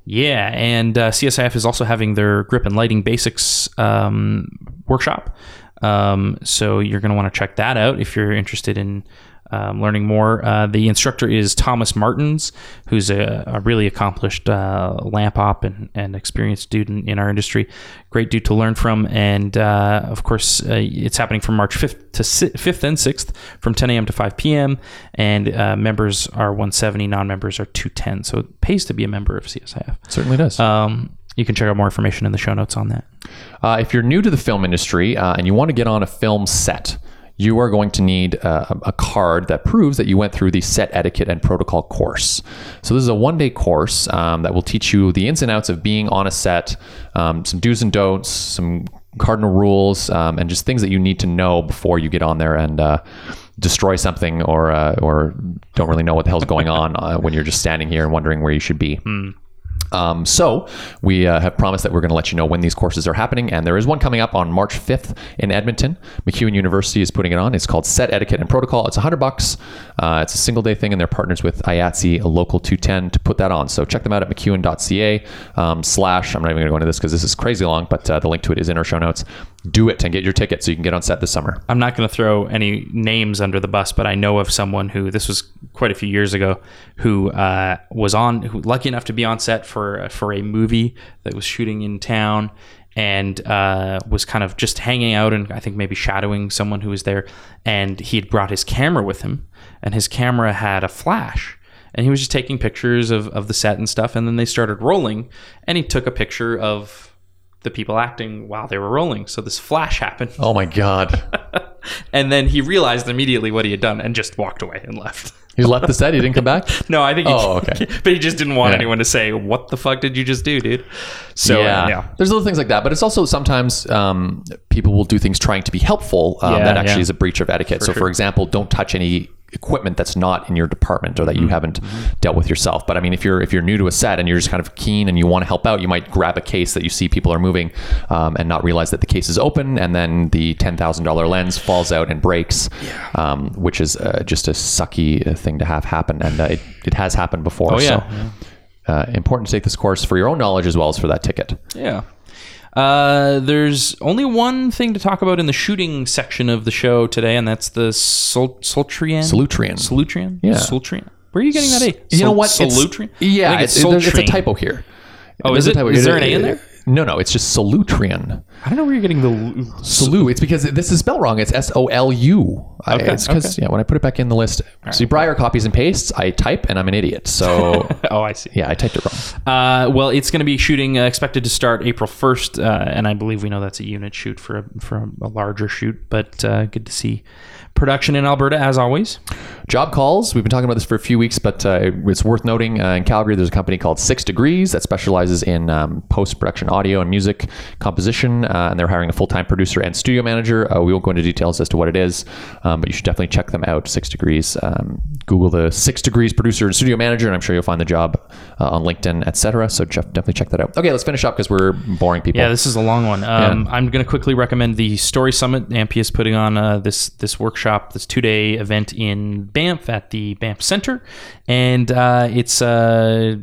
Yeah, and uh, CSIF is also having their grip and lighting basics um, workshop. Um, so you're going to want to check that out if you're interested in um, learning more. Uh, the instructor is Thomas Martins, who's a, a really accomplished uh, lamp op and, and experienced student in, our industry. Great dude to learn from. And uh, of course, uh, it's happening from March 5th to si- 5th and 6th from 10 a.m. to 5 p.m. And uh, members are 170, non members are 210. So it pays to be a member of CSIF. Certainly does. Um, you can check out more information in the show notes on that. Uh, if you're new to the film industry uh, and you want to get on a film set, you are going to need uh, a card that proves that you went through the set etiquette and protocol course. So, this is a one day course um, that will teach you the ins and outs of being on a set, um, some do's and don'ts, some cardinal rules, um, and just things that you need to know before you get on there and uh, destroy something or, uh, or don't really know what the hell's going on uh, when you're just standing here and wondering where you should be. Um, so we uh, have promised that we're going to let you know when these courses are happening, and there is one coming up on March 5th in Edmonton. MacEwan University is putting it on. It's called Set Etiquette and Protocol. It's 100 bucks. Uh, it's a single day thing, and they're partners with IATSE, a local 210, to put that on. So check them out at macewan.ca um, slash. I'm not even going to go into this because this is crazy long, but uh, the link to it is in our show notes. Do it and get your ticket so you can get on set this summer. I'm not going to throw any names under the bus, but I know of someone who this was quite a few years ago who uh, was on, who lucky enough to be on set for for a movie that was shooting in town, and uh, was kind of just hanging out and I think maybe shadowing someone who was there, and he had brought his camera with him, and his camera had a flash. And he was just taking pictures of, of the set and stuff, and then they started rolling, and he took a picture of the people acting while they were rolling. So this flash happened. Oh my God. And then he realized immediately what he had done and just walked away and left. He left the set. He didn't come back. No, I think. He, Oh, okay. but he just didn't want Yeah. anyone to say, "What the fuck did you just do, dude?" So yeah, yeah. There's little things like that, but it's also sometimes um, people will do things trying to be helpful um, Yeah, that actually is a breach of etiquette. so, for example, don't touch any equipment that's not in your department or that Mm-hmm. you haven't dealt with yourself. But I mean, if you're if you're new to a set and you're just kind of keen and you want to help out, you might grab a case that you see people are moving um, and not realize that the case is open, and then the ten thousand dollar lens falls out and breaks, um, which is uh, just a sucky uh, thing to have happen, and uh, it, it has happened before. Oh, yeah. So, uh, important to take this course for your own knowledge as well as for that ticket. Yeah. Uh, there's only one thing to talk about in the shooting section of the show today, and that's the Sol- Sultrian. Salutrian. Salutrian. Yeah. Sultrian. Where are you getting that A? You know what? It's- Salutrian. I Yeah, think it's, it's a typo here. Oh, is a typo. Is there an A in there? No, no, it's just Salutrian. I don't know where you're getting the. Salu. It's because this is spelled wrong. It's S O L U. Okay, It's because yeah, when I put it back in the list, see Briar copies and pastes. I type and I'm an idiot. So Oh, I see. yeah, I typed it wrong. Uh, well, it's going to be shooting uh, expected to start April 1st, uh, and I believe we know that's a unit shoot for a, for a larger shoot. But uh, good to see Production in Alberta, as always. Job calls. We've been talking about this for a few weeks, but uh, it's worth noting uh, in Calgary, there's a company called Six Degrees that specializes in um, post production audio and music composition, uh, and they're hiring a full time producer and studio manager. Uh, we won't go into details as to what it is, um, but you should definitely check them out. Six Degrees. Um, Google the Six Degrees producer and studio manager, and I'm sure you'll find the job uh, on LinkedIn, etc. So Jeff, definitely check that out. Okay, let's finish up because we're boring people. Yeah, this is a long one. Um, I'm going to quickly recommend the Story Summit. Ampia is putting on uh, this this workshop, this two day event in Banff at the Banff Center, and uh, it's uh,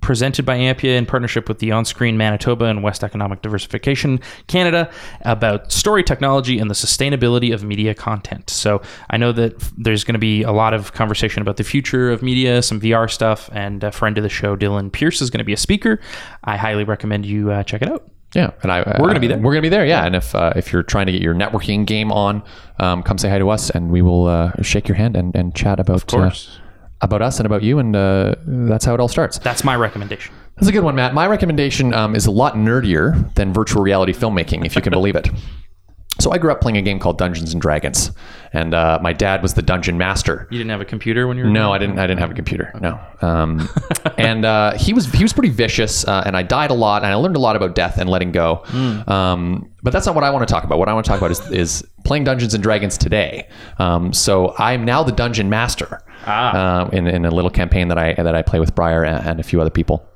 presented by Ampia in partnership with the On Screen Manitoba and West Economic Diversification Canada about story technology and the sustainability of media content. So I know that there's going to be a lot of conversation about the future of media, some VR stuff, and a friend of the show, Dylan Pierce, is going to be a speaker. I highly recommend you uh, check it out. Yeah, and I We're gonna be there. We're gonna be there. Yeah, and if uh, if you're trying to get your networking game on, um, come say hi to us, and we will uh, shake your hand and, and chat about course. Uh, about us and about you, and uh, that's how it all starts. That's my recommendation. That's a good one, Matt. My recommendation um, is a lot nerdier than virtual reality filmmaking, if you can believe it. So I grew up playing a game called Dungeons and Dragons, and uh, my dad was the dungeon master. You didn't have a computer when you were No, I didn't. I didn't have a computer. No, um, and uh, he was he was pretty vicious, uh, and I died a lot, and I learned a lot about death and letting go. Um, but that's not what I want to talk about. What I want to talk about is, is playing Dungeons and Dragons today. Um, so I'm now the dungeon master uh, in in a little campaign that I that I play with Briar and, and a few other people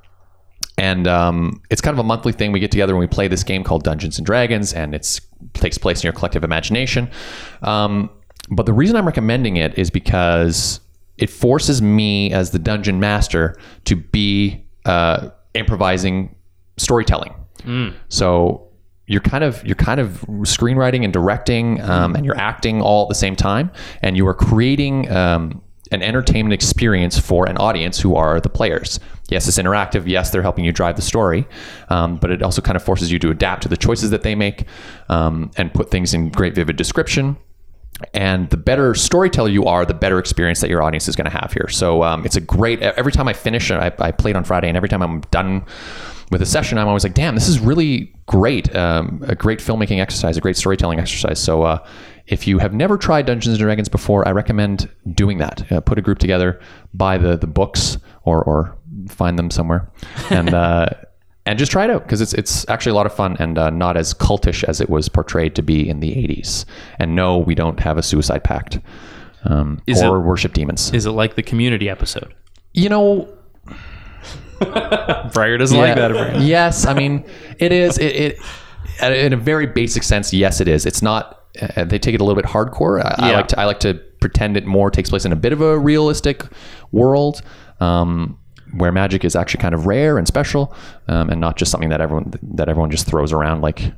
and um, it's kind of a monthly thing. We get together and we play this game called Dungeons and Dragons, and it takes place in your collective imagination. Um, but the reason I'm recommending it is because it forces me as the dungeon master to be uh, improvising storytelling. So you're kind of you're kind of screenwriting and directing, um, and you're acting all at the same time, and you are creating. An entertainment experience for an audience who are the players. Yes, it's interactive. Yes, they're helping you drive the story, um, but it also kind of forces you to adapt to the choices that they make um, and put things in great, vivid description. And the better storyteller you are, the better experience that your audience is going to have here. So um, it's a great. Every time I finish, I, I played on Friday, and every time I'm done with a session, I'm always like, "Damn, this is really great! Um, a great filmmaking exercise, a great storytelling exercise." So, uh, if you have never tried Dungeons and Dragons before, I recommend doing that. Uh, put a group together, buy the the books, or or find them somewhere, and uh, and just try it out because it's it's actually a lot of fun and uh, not as cultish as it was portrayed to be in the '80s. And no, we don't have a suicide pact um, or it- worship demons. Is it like the community episode? you know, Briar doesn't like that. apparently. yes, I mean it is. It, it in a very basic sense, yes, it is. It's not. Uh, they take it a little bit hardcore. I, I like to. I like to pretend it more takes place in a bit of a realistic world. Um, where magic is actually kind of rare and special, um, and not just something that everyone that everyone just throws around like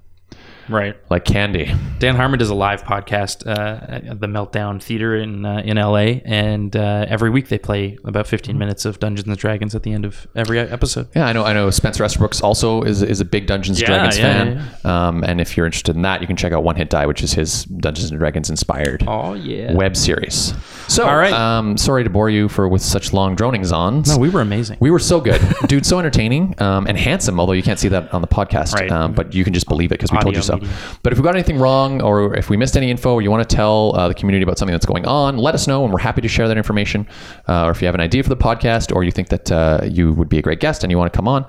Right. like candy. Dan Harmon does a live podcast uh, at the Meltdown Theater in uh, in LA, and uh, every week they play about 15 minutes of Dungeons and Dragons at the end of every episode. Yeah, I know. I know. Spencer Estabrooks also is is a big Dungeons and Yeah, Dragons yeah, fan. Um, and if you're interested in that, you can check out One Hit Die, which is his Dungeons and Dragons inspired Oh yeah. web series. So, All right. Um, sorry to bore you for with such long dronings on. No, we were amazing. We were so good, dude. So entertaining um, and handsome. Although you can't see that on the podcast, Right. um, but you can just believe it because we told you so. medium. But if we got anything wrong, or if we missed any info, or you want to tell uh, the community about something that's going on, let us know, and we're happy to share that information. Uh, or if you have an idea for the podcast, or you think that uh, you would be a great guest and you want to come on,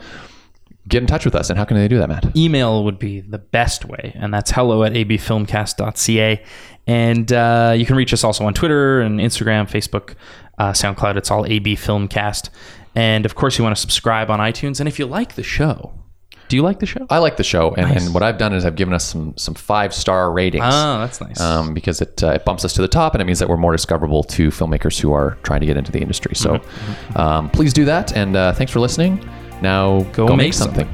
get in touch with us. And how can they do that, Matt? email would be the best way, and that's hello at abfilmcast.ca. And uh, you can reach us also on Twitter and Instagram, Facebook, uh, SoundCloud. It's all abfilmcast And of course, you want to subscribe on iTunes. And if you like the show, do you like the show? I like the show, and, and what I've done is I've given us some some five star ratings. Oh, that's nice. um, because it, uh, it bumps us to the top and it means that we're more discoverable to filmmakers who are trying to get into the industry. So Mm-hmm. um, please do that. And uh, thanks for listening. Now go, make make something.